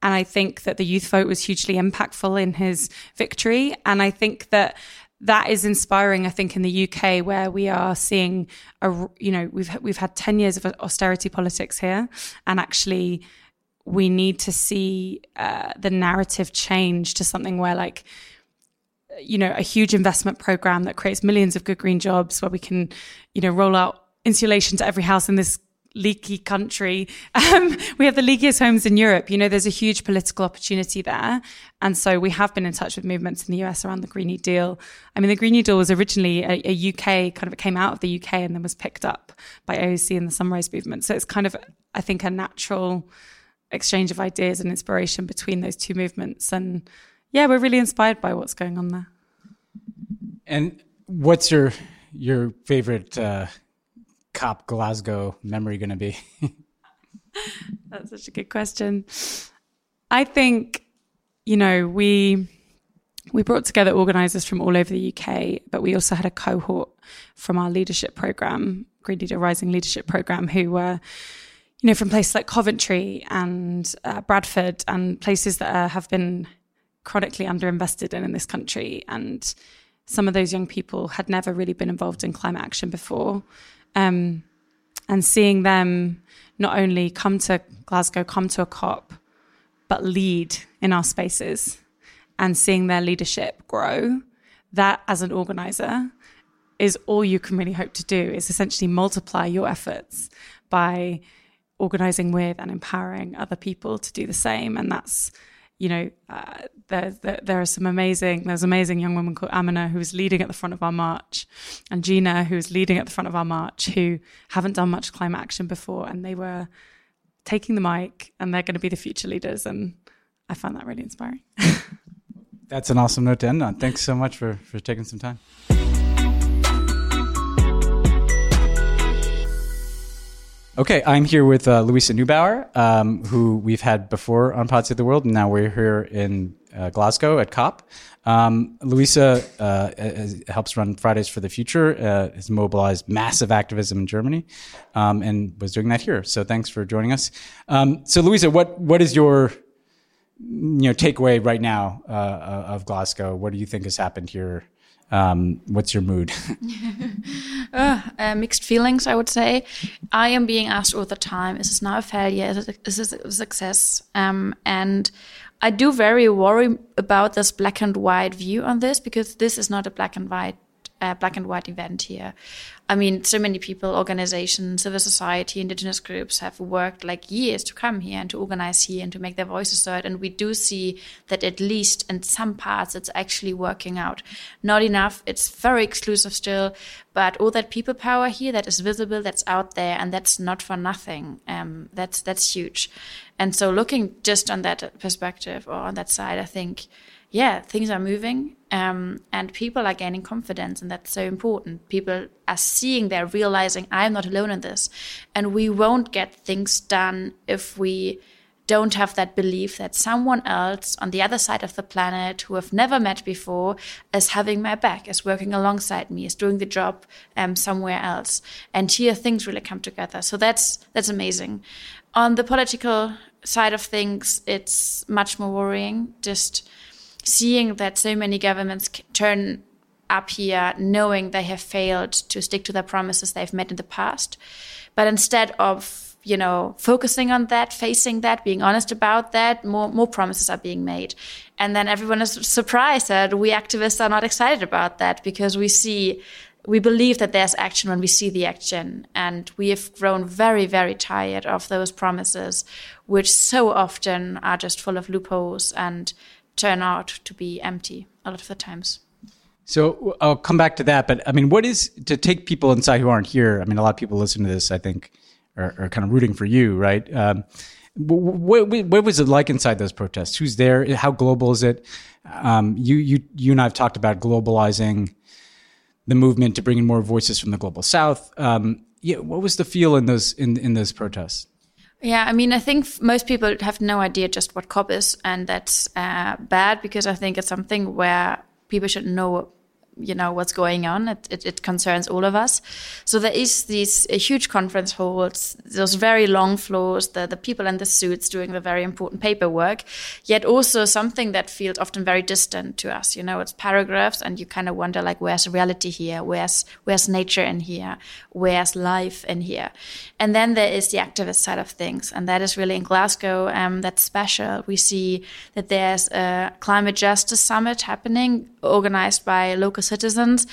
and I think that the youth vote was hugely impactful in his victory. And I think that that is inspiring. I think in the UK where we are seeing a, you know, we've, we've had 10 years of austerity politics here and actually we need to see uh, the narrative change to something where like, you know, a huge investment program that creates millions of good green jobs where we can, you know, roll out insulation to every house in this leaky country. <laughs> Um, we have the leakiest homes in Europe. You know, there's a huge political opportunity there. And so we have been in touch with movements in the US around the Green New Deal. I mean, the Green New Deal was originally a, a UK, kind of, it came out of the UK and then was picked up by AOC and the Sunrise Movement. So it's kind of, I think, a natural exchange of ideas and inspiration between those two movements. And yeah, we're really inspired by what's going on there. And what's your your favorite uh, cop Glasgow memory going to be? <laughs> That's such a good question. I think, you know, we we brought together organizers from all over the UK, but we also had a cohort from our leadership program, Green Leader Rising Leadership Program, who were, you know, from places like Coventry and uh, Bradford and places that uh, have been chronically underinvested in in this country. And some of those young people had never really been involved in climate action before. Um, and seeing them not only come to Glasgow, come to a COP, but lead in our spaces and seeing their leadership grow, that as an organizer is all you can really hope to do is essentially multiply your efforts by organizing with and empowering other people to do the same. And that's, you know, uh, there, there, there, are some amazing, there's amazing young woman called Amina who's leading at the front of our march, and Gina who's leading at the front of our march, who haven't done much climate action before. And they were taking the mic and they're going to be the future leaders. And I find that really inspiring. <laughs> That's an awesome note to end on. Thanks so much for, for taking some time. Okay, I'm here with uh, Luisa Neubauer, um, who we've had before on Pod of the World, and now we're here in uh, Glasgow at COP. Um, Luisa uh, helps run Fridays for the Future, uh, has mobilized massive activism in Germany, um, and was doing that here. So thanks for joining us. Um, so, Luisa, what what is your you know takeaway right now uh, of Glasgow? What do you think has happened here um, what's your mood? <laughs> <laughs> uh, uh, mixed feelings, I would say. I am being asked all the time: Is this now a failure? Is, this a success? Um, and I do very worry about this black and white view on this because this is not a black and white uh, black and white event here. I mean, so many people, organizations, civil society, indigenous groups have worked like years to come here and to organize here and to make their voices heard. And we do see that at least in some parts it's actually working out. Not enough. It's very exclusive still, but all that people power here that is visible, that's out there, and that's not for nothing. Um, that's that's huge. And so, looking just on that perspective or on that side, I think yeah, things are moving um, and people are gaining confidence, and that's so important. People are seeing, they're realizing, I'm not alone in this. And we won't get things done if we don't have that belief that someone else on the other side of the planet who I've never met before is having my back, is working alongside me, is doing the job um, somewhere else. And here things really come together. So that's that's amazing. On the political side of things, it's much more worrying. Just seeing that so many governments turn up here knowing they have failed to stick to the promises they've made in the past. But instead of, you know, focusing on that, facing that, being honest about that, more, more promises are being made. And then everyone is surprised that we activists are not excited about that because we see we believe that there's action when we see the action. And we have grown very, very tired of those promises, which so often are just full of loopholes and turn out to be empty a lot of the times. So I'll come back to that, but I mean, what is to take people inside who aren't here? I mean, a lot of people listen to this, I think, are, are kind of rooting for you, right? Um, what, what, was it like inside those protests? Who's there? How global is it? Um, you, you, you and I have talked about globalizing the movement to bring in more voices from the global South. Um, yeah, what was the feel in those in in those protests? Yeah, I mean, I think most people have no idea just what COP is, and that's uh, bad because I think it's something where people should know you know what's going on. It, it, it, concerns all of us. So there is these uh, huge conference halls, those very long floors, the, the people in the suits doing the very important paperwork, yet also something that feels often very distant to us. You know, it's paragraphs, and you kind of wonder like, where's reality here? Where's where's nature in here? Where's life in here? And then there is the activist side of things, and that is really in Glasgow. Um, that's special. We see that there's a climate justice summit happening, organized by local citizens.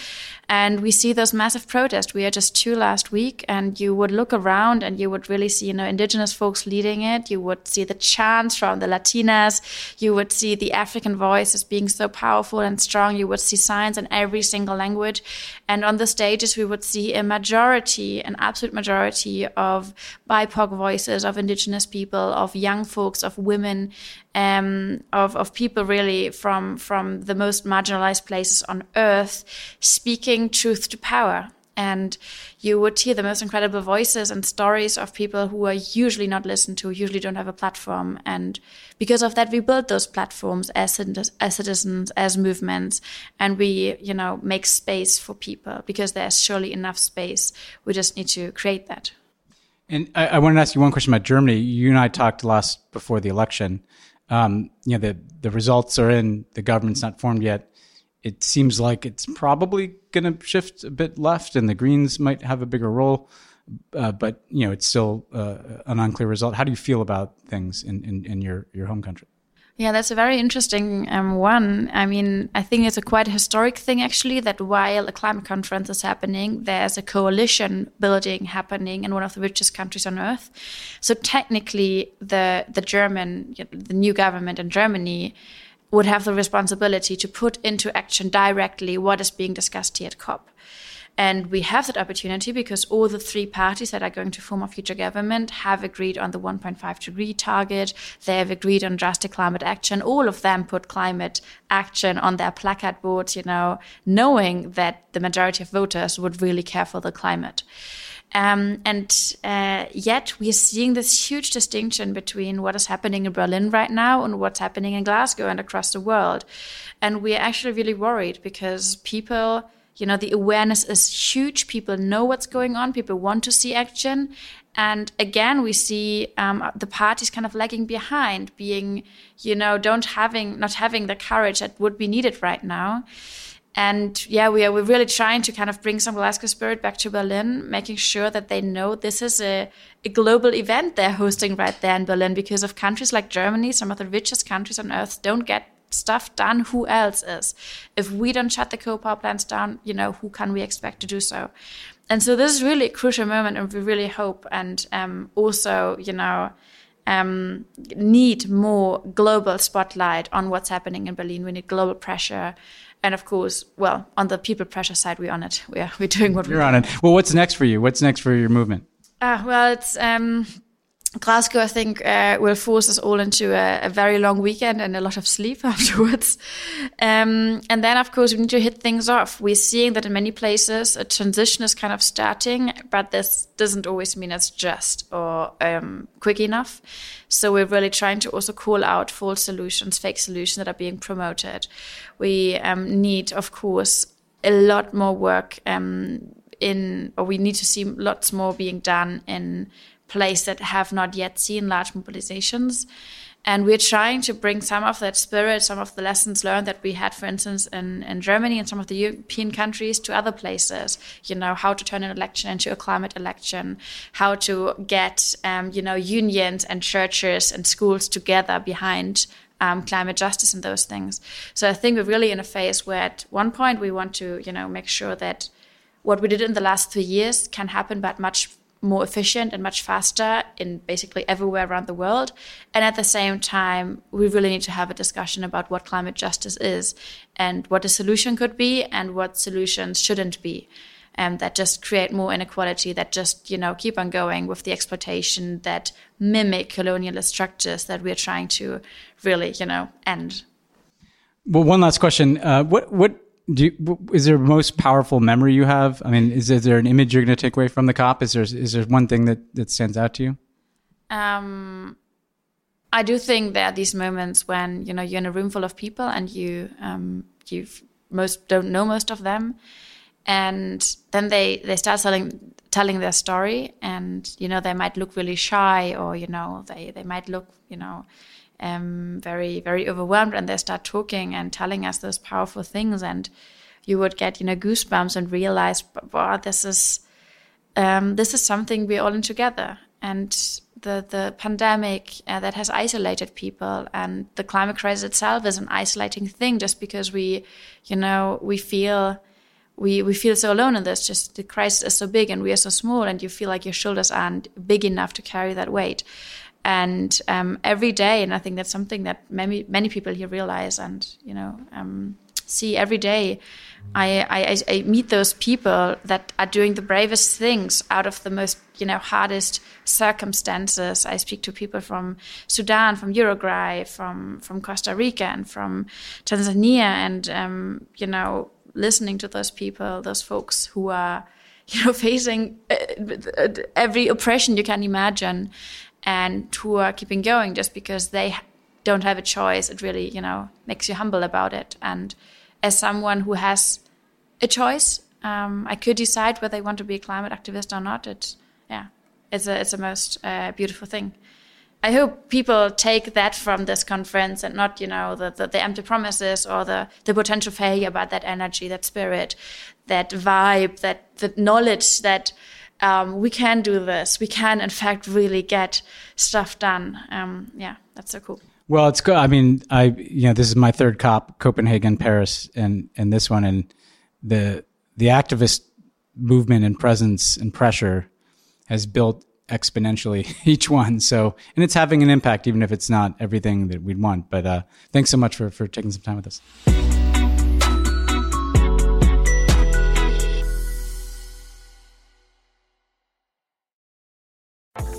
And we see those massive protests. We had just two last week, and you would look around and you would really see, you know, indigenous folks leading it. You would see the chants from the Latinas. You would see the African voices being so powerful and strong. You would see signs in every single language. And on the stages, we would see a majority, an absolute majority of BIPOC voices, of indigenous people, of young folks, of women, um, of, of people really from, from the most marginalized places on earth speaking truth to power. And you would hear the most incredible voices and stories of people who are usually not listened to, usually don't have a platform. And because of that, we build those platforms as, as citizens, as movements, and we, you know, make space for people because there's surely enough space. We just need to create that. And I, I wanted to ask you one question about Germany. You and I talked last before the election. Um, you know, the the results are in. The government's not formed yet. It seems like it's probably going to shift a bit left, and the Greens might have a bigger role. Uh, but you know, it's still uh, an unclear result. How do you feel about things in, in, in your, your home country? Yeah, that's a very interesting um, one. I mean, I think it's a quite historic thing actually that while a climate conference is happening, there's a coalition building happening in one of the richest countries on earth. So technically, the the German, the new government in Germany, would have the responsibility to put into action directly what is being discussed here at COP. And we have that opportunity because all the three parties that are going to form a future government have agreed on the 1.5 degree target. They have agreed on drastic climate action. All of them put climate action on their placard boards, you know, knowing that the majority of voters would really care for the climate. Um, and uh, yet we are seeing this huge distinction between what is happening in Berlin right now and what's happening in Glasgow and across the world. And we're actually really worried because people you know the awareness is huge. People know what's going on. People want to see action. And again we see um, the parties kind of lagging behind being you know don't having not having the courage that would be needed right now and yeah we are we're really trying to kind of bring some glasgow spirit back to berlin making sure that they know this is a, a global event they're hosting right there in berlin because of countries like germany some of the richest countries on earth don't get stuff done, who else is? If we don't shut the coal power plants down, you know, who can we expect to do so? And so this is really a crucial moment, and we really hope and um, also, you know, um, need more global spotlight on what's happening in Berlin. We need global pressure. And of course, well, on the people pressure side, we're on it. We're, we're doing what You're we on it. Well, what's next for you? What's next for your movement? Ah, well, it's um, Glasgow, I think, uh, will force us all into a, a, very long weekend and a lot of sleep <laughs> afterwards. Um, and then, of course, we need to hit things off. We're seeing that in many places a transition is kind of starting, but this doesn't always mean it's just or um, quick enough. So we're really trying to also call out false solutions, fake solutions that are being promoted. We um, need, of course, a lot more work um, in, or we need to see lots more being done in place that have not yet seen large mobilizations. And we're trying to bring some of that spirit, some of the lessons learned that we had, for instance, in, in Germany and some of the European countries to other places. You know, how to turn an election into a climate election, how to get, um, you know, unions and churches and schools together behind um, climate justice and those things. So I think we're really in a phase where at one point we want to, you know, make sure that what we did in the last three years can happen, but much more efficient and much faster in basically everywhere around the world. And at the same time, we really need to have a discussion about what climate justice is and what the solution could be and what solutions shouldn't be. And that just create more inequality, that just, you know, keep on going with the exploitation that mimic colonialist structures that we're trying to really, you know, end. Well, one last question. Uh, what, what, you, is there most powerful memory you have? I mean, is, is there an image you're going to take away from the cop? Is there is there one thing that that stands out to you? Um, I do think there are these moments when you know you're in a room full of people and you um, you most don't know most of them, and then they they start telling telling their story, and you know they might look really shy, or you know they they might look you know um, very very overwhelmed and they start talking and telling us those powerful things. And you would get you know goosebumps and realize wow this is um, this is something we're all in together. And the the pandemic uh, that has isolated people and the climate crisis itself is an isolating thing just because we you know we feel we, we feel so alone in this. Just the crisis is so big and we are so small and you feel like your shoulders aren't big enough to carry that weight and um, every day and i think that's something that many many people here realize and you know um, see every day I, I, I meet those people that are doing the bravest things out of the most you know hardest circumstances. I speak to people from sudan from uruguay from from costa rica and from tanzania and um, you know listening to those people those folks who are <laughs> you know facing uh, every oppression you can imagine and who are keeping going just because they don't have a choice. It really, you know, makes you humble about it. And as someone who has a choice, um, I could decide whether I want to be a climate activist or not. It, yeah, It's a it's a most uh, beautiful thing. I hope people take that from this conference and not, you know, the, the, the, empty promises or the, the potential failure, but that energy, that spirit, that vibe, that, that knowledge that um, we can do this. We can, in fact, really get stuff done. Um, yeah, that's so cool. Well, it's good. I mean, I you know this is my third COP, Copenhagen, Paris, and and this one, and the the activist movement and presence and pressure has built exponentially <laughs> each one. So, and it's having an impact, even if it's not everything that we'd want. But uh, thanks so much for for taking some time with us.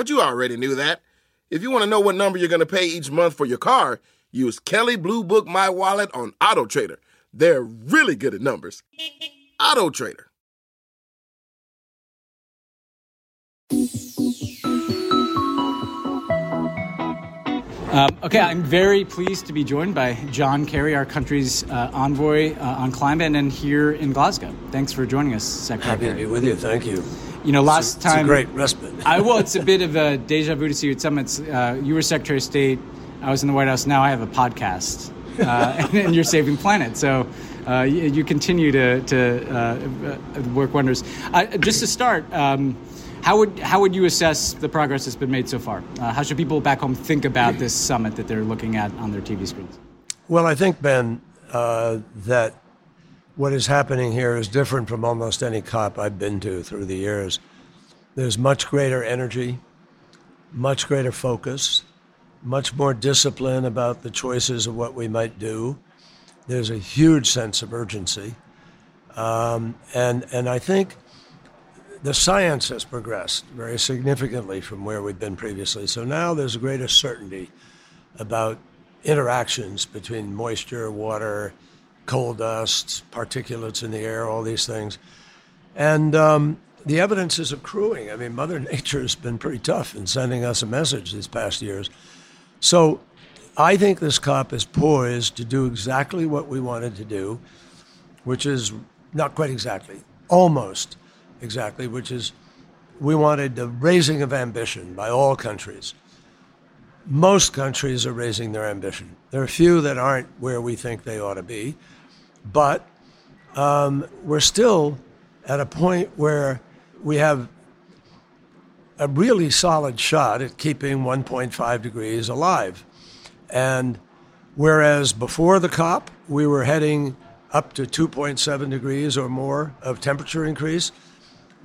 But you already knew that. If you want to know what number you're going to pay each month for your car, use Kelley Blue Book My Wallet on Auto Trader. They're really good at numbers. Auto Trader. Um, okay, I'm very pleased to be joined by John Kerry, our country's uh, envoy uh, on climate, and here in Glasgow. Thanks for joining us, Secretary. Happy to be with you. Thank you. You know, last it's, time. It's a great respite. <laughs> I well, it's a bit of a deja vu to see you at summits. Uh, you were Secretary of State. I was in the White House. Now I have a podcast, uh, and, <laughs> <laughs> and, you're saving planet. So uh, you, you, continue to to uh, work wonders. Uh, just to start. Um, how would how would you assess the progress that's been made so far? Uh, how should people back home think about this summit that they're looking at on their TV screens? Well, I think Ben that what is happening here is different from almost any COP I've been to through the years. There's much greater energy, much greater focus, much more discipline about the choices of what we might do. There's a huge sense of urgency. Um, and, and I think the science has progressed very significantly from where we've been previously. So now there's a greater certainty about interactions between moisture, water, coal dust, particulates in the air, all these things. And um, the evidence is accruing. I mean, Mother <laughs> Nature has been pretty tough in sending us a message these past years. So I think this COP is poised to do exactly what we wanted to do, which is not quite exactly, almost exactly, which is we wanted the raising of ambition by all countries. Most countries are raising their ambition. There are a few that aren't where we think they ought to be. But um, we're still at a point where we have a really solid shot at keeping 1.5 degrees alive. And whereas before the COP, we were heading up to 2.7 degrees or more of temperature increase,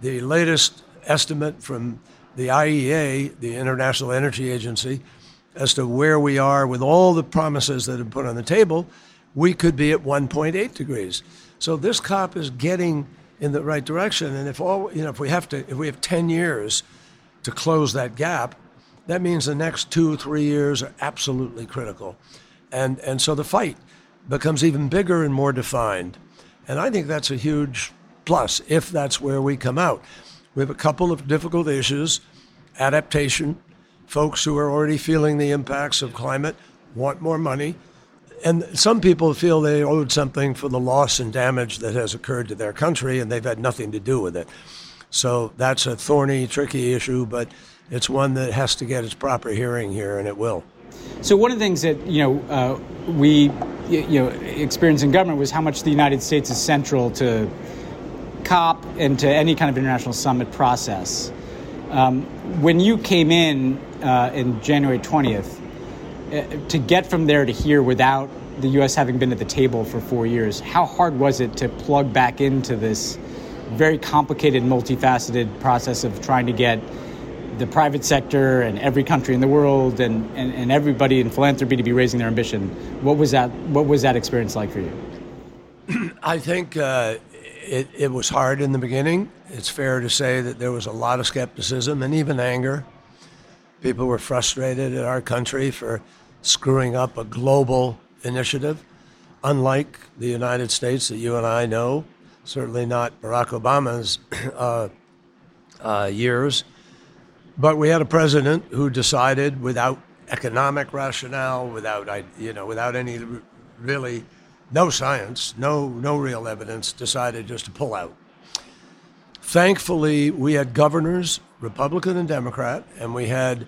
the latest estimate from the IEA, the International Energy Agency, as to where we are with all the promises that have been put on the table we could be at 1.8 degrees. So this COP is getting in the right direction. And if all you know, if we have to, if we have 10 years to close that gap, that means the next two, three years are absolutely critical. And and so the fight becomes even bigger and more defined. And I think that's a huge plus if that's where we come out. We have a couple of difficult issues adaptation. Folks who are already feeling the impacts of climate want more money and some people feel they owed something for the loss and damage that has occurred to their country, and they've had nothing to do with it. So that's a thorny, tricky issue, but it's one that has to get its proper hearing here, and it will. So one of the things that you know uh, we you know experienced in government was how much the United States is central to COP and to any kind of international summit process. Um, when you came in uh, in January 20th, uh, to get from there to here without the U.S. having been at the table for four years, how hard was it to plug back into this very complicated, multifaceted process of trying to get the private sector and every country in the world and, and, and everybody in philanthropy to be raising their ambition? What was that? What was that experience like for you? <clears throat> I think uh, it, it was hard in the beginning. It's fair to say that there was a lot of skepticism and even anger. People were frustrated at our country for screwing up a global initiative, unlike the United States that you and I know, certainly not Barack Obama's <clears throat> uh, uh, years. But we had a president who decided without economic rationale, without, you know, without any really no science, no, no real evidence, decided just to pull out. Thankfully, we had governors, Republican and Democrat, and we had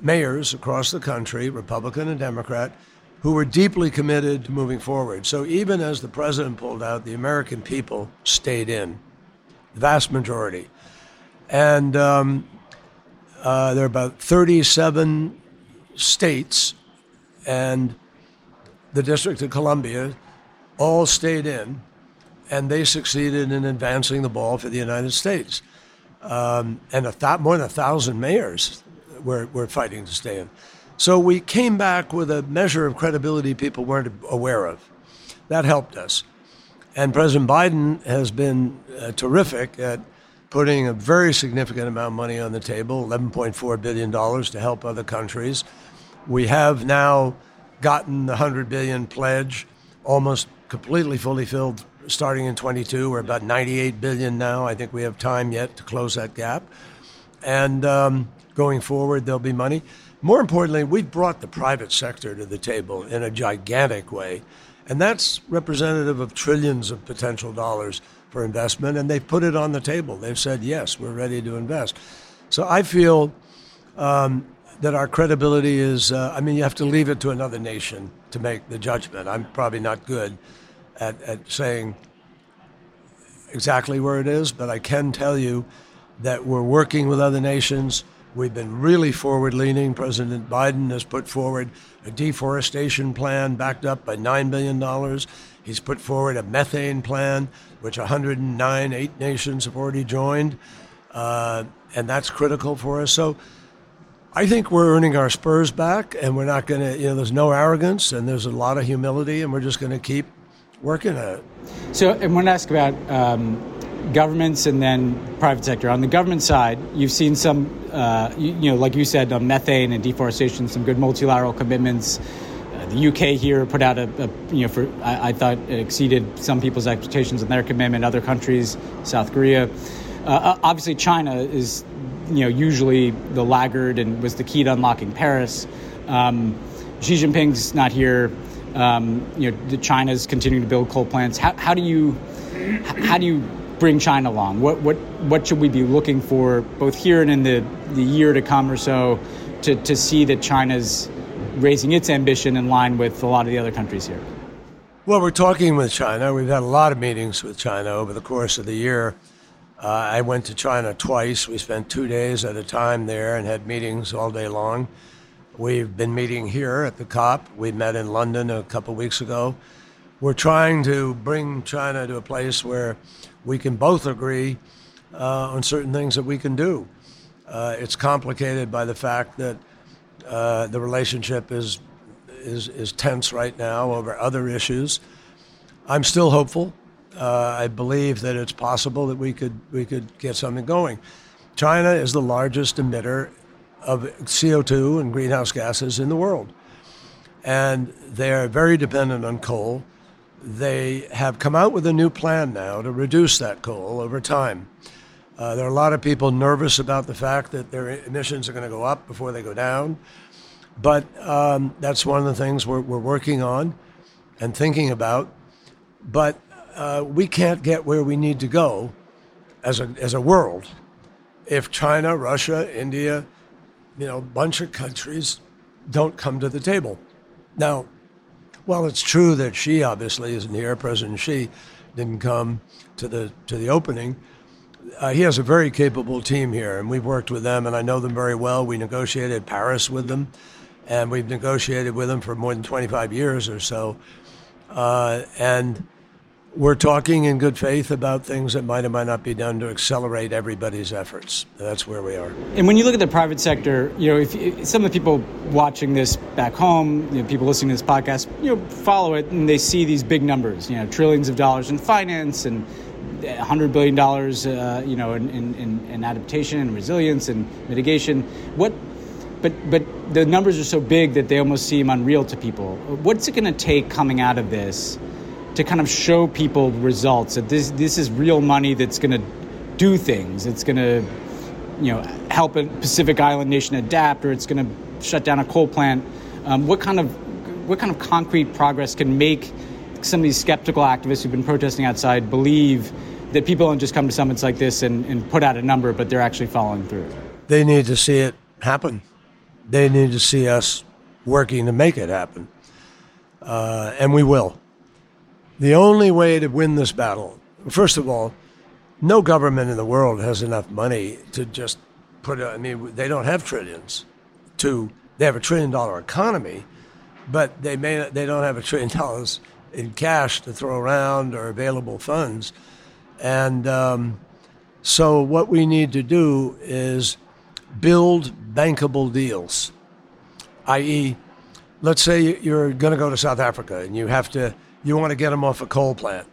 mayors across the country, Republican and Democrat, who were deeply committed to moving forward. So even as the president pulled out, the American people stayed in, the vast majority. And um, uh, there are about 37 states and the District of Columbia all stayed in, and they succeeded in advancing the ball for the United States. Um, and a th- more than a thousand mayors were, were fighting to stay in. So we came back with a measure of credibility people weren't aware of. That helped us. And President Biden has been uh, terrific at putting a very significant amount of money on the table $11.4 billion to help other countries. We have now gotten the 100 billion pledge almost completely fully filled starting in 22 we're about 98 billion now. I think we have time yet to close that gap. And um, going forward there'll be money. More importantly we've brought the private sector to the table in a gigantic way and that's representative of trillions of potential dollars for investment and they've put it on the table. They've said yes we're ready to invest. So i feel um, that our credibility is, uh, I mean, you have to leave it to another nation to make the judgment. I'm probably not good at, at saying exactly where it is, but I can tell you that we're working with other nations. We've been really forward leaning. President Biden has put forward a deforestation plan backed up by $9 billion. He's put forward a methane plan, which 109, eight nations have already joined. Uh, and that's critical for us. So I think we're earning our spurs back, and we're not going to, you know, there's no arrogance and there's a lot of humility, and we're just going to keep working at it. So, I want to ask about um, governments and then private sector. On the government side, you've seen some, uh, you, you, know, like you said, on methane and deforestation, some good multilateral commitments. Uh, the UK here put out a, a you know, for I, I, thought it exceeded some people's expectations in their commitment. Other countries, South Korea, uh, uh obviously China is you know, usually the laggard and was the key to unlocking Paris. Um, Xi Jinping's not here. Um, you know, China's continuing to build coal plants. How, how do you how do you bring China along? What what what should we be looking for both here and in the, the year to come or so to, to see that China's raising its ambition in line with a lot of the other countries here? Well, we're talking with China. We've had a lot of meetings with China over the course of the year. Uh, I went to China twice. We spent two days at a time there and had meetings all day long. We've been meeting here at the COP. We met in London a couple weeks ago. We're trying to bring China to a place where we can both agree uh, on certain things that we can do. Uh, it's complicated by the fact that uh, the relationship is, is, is tense right now over other issues. I'm still hopeful uh, I believe that it's possible that we could we could get something going. China is the largest emitter of CO2 and greenhouse gases in the world, and they're very dependent on coal. They have come out with a new plan now to reduce that coal over time. Uh, there are a lot of people nervous about the fact that their emissions are going to go up before they go down. But um, that's one of the things we're, we're working on and thinking about. But uh, we can't get where we need to go as a, as a world if China, Russia, India, you know, a bunch of countries don't come to the table. Now, while it's true that Xi obviously isn't here, President Xi didn't come to the to the opening. uh, he has a very capable team here, and we've worked with them, and I know them very well. We negotiated Paris with them, and we've negotiated with them for more than 25 years or so. Uh, and we're talking in good faith about things that might or might not be done to accelerate everybody's efforts. That's where we are. And when you look at the private sector, you know, if, some of the people watching this back home, you know, people listening to this podcast, you know, follow it and they see these big numbers, you know, trillions of dollars in finance and hundred billion dollars, uh, you know, in, in, in adaptation and resilience and mitigation. What but but the numbers are so big that they almost seem unreal to people. What's it going to take coming out of this to kind of show people results that this this is real money that's going to do things. It's going to you know help a Pacific Island nation adapt, or it's going to shut down a coal plant. Um, what kind of what kind of concrete progress can make some of these skeptical activists who've been protesting outside believe that people don't just come to summits like this and, and put out a number, but they're actually following through? They need to see it happen. They need to see us working to make it happen. Uh, and we will. The only way to win this battle, first of all, no government in the world has enough money to just put. I mean, they don't have trillions. To they have a trillion dollar economy, but they may they don't have a trillion <laughs> dollars in cash to throw around or available funds, and um, so what we need to do is build bankable deals, i.e., let's say you're going to go to South Africa and you have to you want to get them off a coal plant.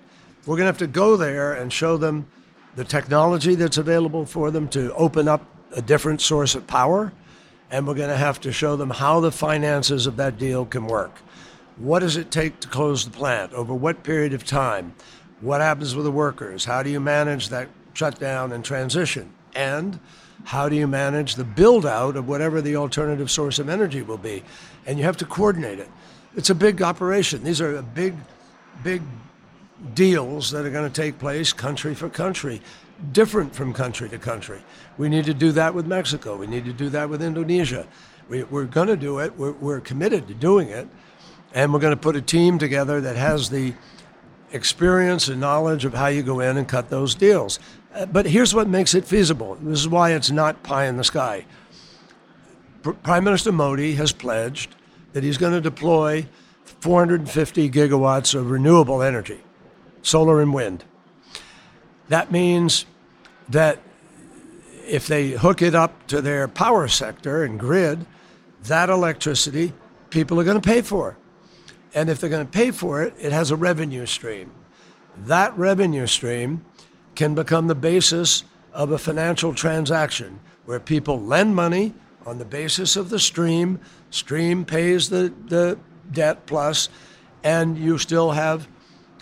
We're going to have to go there and show them the technology that's available for them to open up a different source of power. And we're going to have to show them how the finances of that deal can work. What does it take to close the plant? Over what period of time? What happens with the workers? How do you manage that shutdown and transition? And how do you manage the build out of whatever the alternative source of energy will be? And you have to coordinate it. It's a big operation. These are big big deals that are going to take place country for country, different from country to country. We need to do that with Mexico. We need to do that with Indonesia. We, are going to do it. We're, we're committed to doing it. And we're going to put a team together that has the experience and knowledge of how you go in and cut those deals. But here's what makes it feasible. This is why it's not pie in the sky. Prime Minister Modi has pledged that he's going to deploy 450 gigawatts of renewable energy, solar and wind. That means that if they hook it up to their power sector and grid, that electricity people are going to pay for. And if they're going to pay for it, it has a revenue stream. That revenue stream can become the basis of a financial transaction where people lend money on the basis of the stream. Stream pays the, the debt plus, and you still have,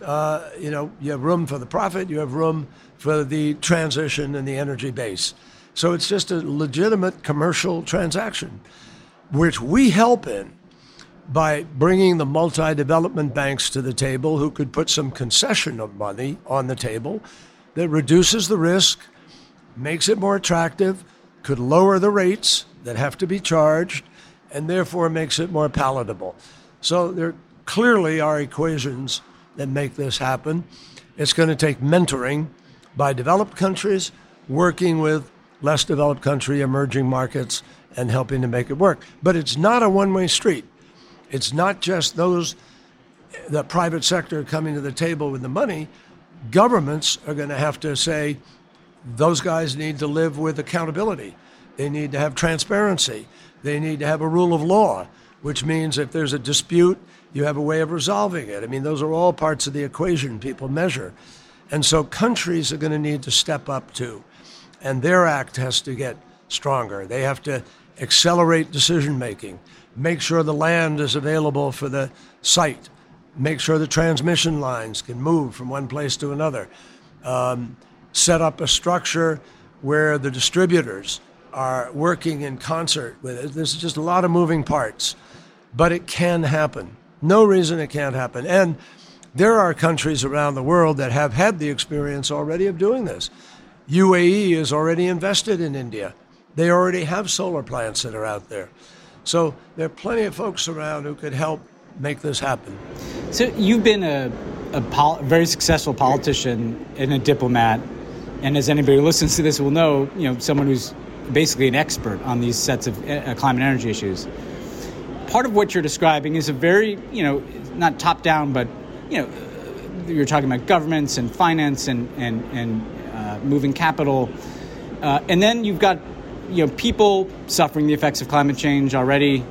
uh, you know, you have room for the profit, you have room for the transition and the energy base. So it's just a legitimate commercial transaction, which we help in by bringing the multi development banks to the table who could put some concession of money on the table that reduces the risk, makes it more attractive, could lower the rates that have to be charged, and therefore makes it more palatable. So there clearly are equations that make this happen. It's going to take mentoring by developed countries working with less developed country emerging markets and helping to make it work. But it's not a one-way street. It's not just those the private sector coming to the table with the money. Governments are going to have to say those guys need to live with accountability. They need to have transparency. They need to have a rule of law which means if there's a dispute, you have a way of resolving it. I mean, those are all parts of the equation people measure. And so countries are going to need to step up too. And their act has to get stronger. They have to accelerate decision making, make sure the land is available for the site, make sure the transmission lines can move from one place to another, um, set up a structure where the distributors are working in concert with it. There's just a lot of moving parts but it can happen. No reason it can't happen. And there are countries around the world that have had the experience already of doing this. UAE is already invested in India. They already have solar plants that are out there. So there are plenty of folks around who could help make this happen. So you've been a, a pol- very successful politician and a diplomat. and as anybody who listens to this will know, you know, someone who's basically an expert on these sets of uh, climate energy issues. Part of what you're describing is a very, you know, not top down, but you know, you're talking about governments and finance and and and uh, moving capital, uh, and then you've got you know people suffering the effects of climate change already,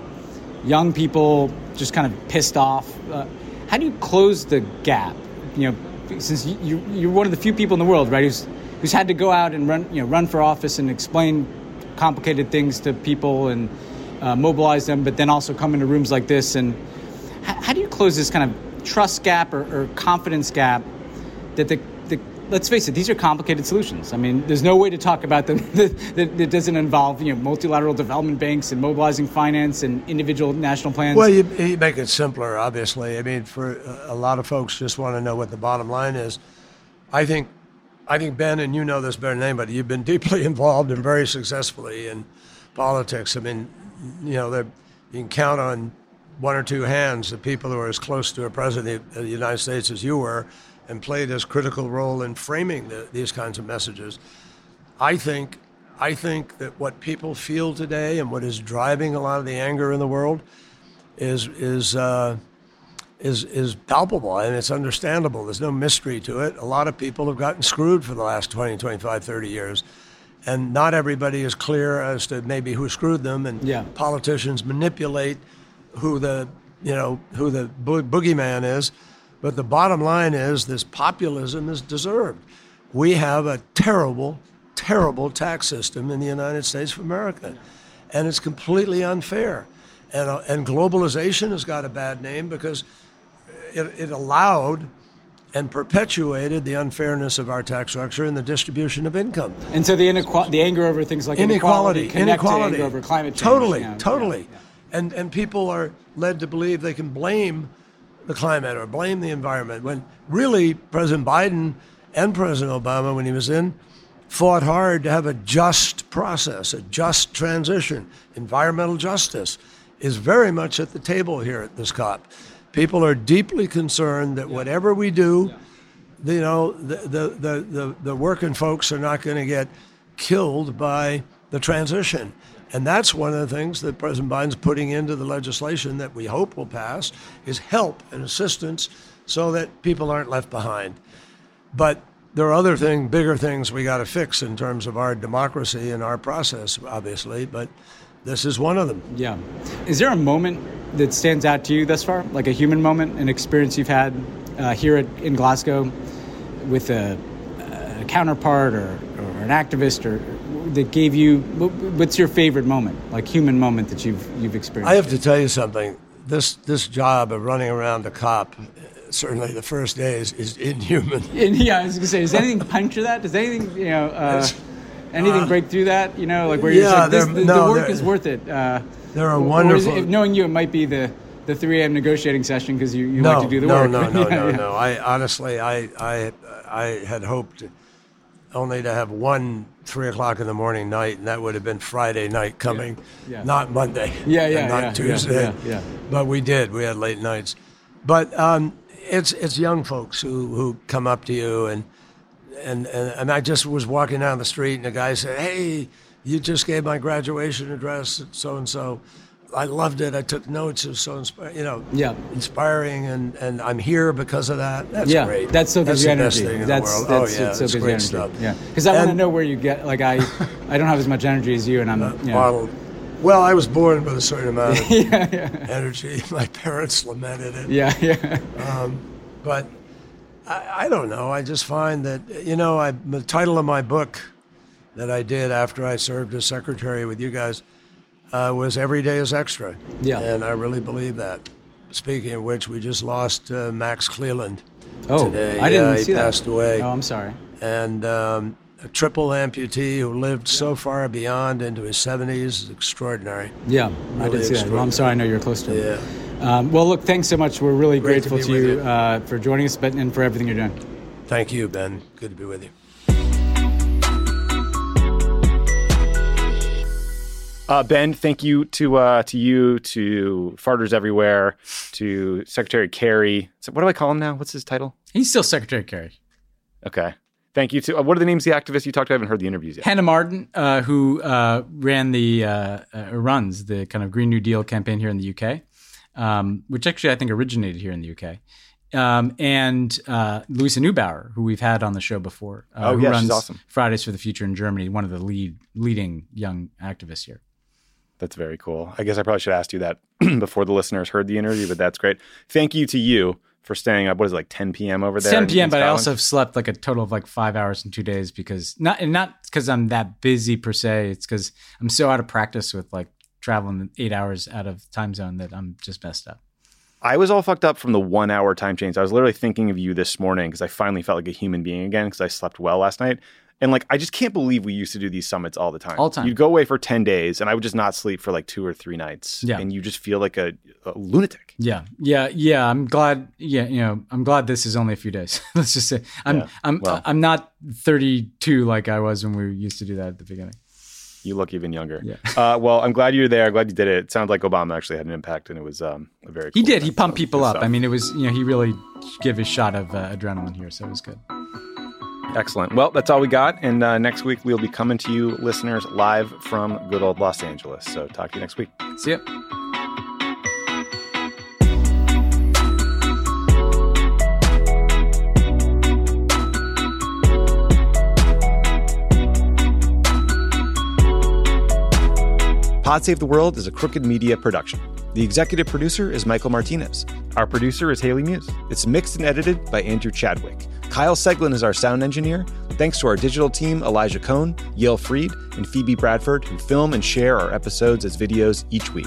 young people just kind of pissed off. Uh, how do you close the gap? You know, since you, you're one of the few people in the world, right, who's who's had to go out and run you know run for office and explain complicated things to people and uh, mobilize them, but then also come into rooms like this and how, how do you close this kind of trust gap or, or confidence gap that the, the let's face it, these are complicated solutions. I mean, there's no way to talk about them <laughs> that, that, that, doesn't involve you know multilateral development banks and mobilizing finance and individual national plans. Well, you, you make it simpler, obviously. I mean, for a lot of folks, just want to know what the bottom line is. I think, I think Ben, and you know this better than anybody. You've been deeply <laughs> involved and very successfully in politics. I mean, you know, you can count on one or two hands the people who are as close to a president of the United States as you were and played as critical role in framing the, these kinds of messages. I think, I think that what people feel today and what is driving a lot of the anger in the world is is uh, is is palpable and it's understandable. There's no mystery to it. A lot of people have gotten screwed for the last 20, 25, 30 years. And not everybody is clear as to maybe who screwed them. And yeah. politicians manipulate who the you know who the bo- boogeyman is. But the bottom line is this populism is deserved. We have a terrible, terrible tax system in the United States of America, and it's completely unfair. And, uh, and globalization has got a bad name because it, it allowed and perpetuated the unfairness of our tax structure and the distribution of income. And so the the anger over things like inequality, inequality, inequality. To over climate change. Totally, totally. Yeah, yeah. And and people are led to believe they can blame the climate or blame the environment when really President Biden and President Obama, when he was in, fought hard to have a just process, a just transition. Environmental justice is very much at the table here at this COP. People are deeply concerned that whatever we do, you know, the, the, the, the, the working folks are not going to get killed by the transition. And that's one of the things that President Biden's putting into the legislation that we hope will pass is help and assistance so that people aren't left behind. But there are other things, bigger things we got to fix in terms of our democracy and our process, obviously. But this is one of them. Yeah. Is there a moment that stands out to you thus far, like a human moment, an experience you've had uh, here at, in Glasgow with a, a counterpart or, or, an activist, or that gave you? What's your favorite moment, like human moment that you've you've experienced? I have to tell you something. This this job of running around the cop certainly the first days is inhuman. <laughs> Yeah, I was gonna say, does anything puncture that? Does anything, you know, uh, anything uh, break through that? You know, like where you're yeah, like, this, the, no, the, work is worth it. Uh, there are wonderful. It, knowing you, it might be the the 3 a.m. negotiating session because you, you no, like to do the no, work. No, <laughs> no, yeah, no, yeah. no. I honestly, I, I, I had hoped only to have one three o'clock in the morning night, and that would have been Friday night coming, yeah, yeah. not Monday. <laughs> Yeah, yeah, not yeah, Tuesday. Yeah, yeah, But we did. We had late nights. But um, it's it's young folks who, who come up to you and, and and and I just was walking down the street and a guy said, "Hey, you just gave my graduation address, so and so." I loved it. I took notes. It was so inspiring, you know, yeah. inspiring, and, and I'm here because of that. That's yeah, great. That's so that's good the energy. Best thing in that's, the world. that's oh yeah, so good great energy. stuff. Yeah, because I want to know where you get. Like I, I don't have as much energy as you, and I'm uh, you know. bottled. Well, I was born with a certain amount of <laughs> yeah, yeah. energy. <laughs> My parents lamented it. Yeah, yeah. Um, but I, I, don't know. I just find that you know, I, the title of my book that I did after I served as secretary with you guys uh, was "Every Day is Extra." Yeah, and I really believe that. Speaking of which, we just lost uh, Max Cleland oh, today. I didn't yeah, see he that. passed away. Oh, I'm sorry. And um, a triple amputee who lived so far beyond into his 70s is extraordinary. Yeah, really I did see that. Well, I'm sorry. I know you're close to him. Yeah. Um, well, look, thanks so much. We're really Great grateful to, to, you, you, you. Uh, for joining us, but and for everything you're doing. Thank you, Ben. Good to be with you. Uh, ben, thank you to uh, to you, to Farters Everywhere, to Secretary Kerry. So what do I call him now? What's his title? He's still Secretary Kerry. Okay. Thank you to uh, what are the names of the activists you talked to? I haven't heard the interviews yet. Hannah Martin, uh, who uh, ran the uh, uh, runs the kind of Green New Deal campaign here in the UK, um, which actually I think originated here in the UK. Um, and uh, Luisa Neubauer, who we've had on the show before. Oh, who yeah, she's runs awesome. Fridays for the Future in Germany, one of the lead leading young activists here. That's very cool. I guess I probably should have asked you that <clears throat> before the listeners heard the interview, but that's great. Thank you to you for staying up. What is it, like 10 p.m. over there? 10 p.m. But I also slept like a total of like five hours in two days because not and not because I'm that busy per se. It's because I'm so out of practice with like traveling eight hours out of time zone that I'm just messed up. I was all fucked up from the one hour time change. I was literally thinking of you this morning because I finally felt like a human being again because I slept well last night. And like, I just can't believe we used to do these summits all the time. All the time. You'd go away for 10 days and I would just not sleep for like two or three nights. Yeah. And you just feel like a, a lunatic. Yeah, yeah, yeah. I'm glad. Yeah, you know, I'm glad this is only a few days. <laughs> Let's just say I'm Yeah, I'm well. I'm not 32 like I was when we used to do that at the beginning. You look even younger. Yeah. Uh, well, I'm glad you're there. I'm glad you did it. It sounds like Obama actually had an impact and it was um, a very He cool did. He pumped people up. stuff. I mean, it was you know he really gave a shot of uh, adrenaline here, so it was good. Excellent. Well, that's all we got. And uh, next week, we'll be coming to you, listeners, live from good old Los Angeles. So talk to you next week. See ya. Pod Save the World is a Crooked Media production. The executive producer is Michael Martinez. Our producer is Haley Muse. It's mixed and edited by Andrew Chadwick. Kyle Seglin is our sound engineer. Thanks to our digital team, Elijah Cohn, Yale Freed, and Phoebe Bradford, who film and share our episodes as videos each week.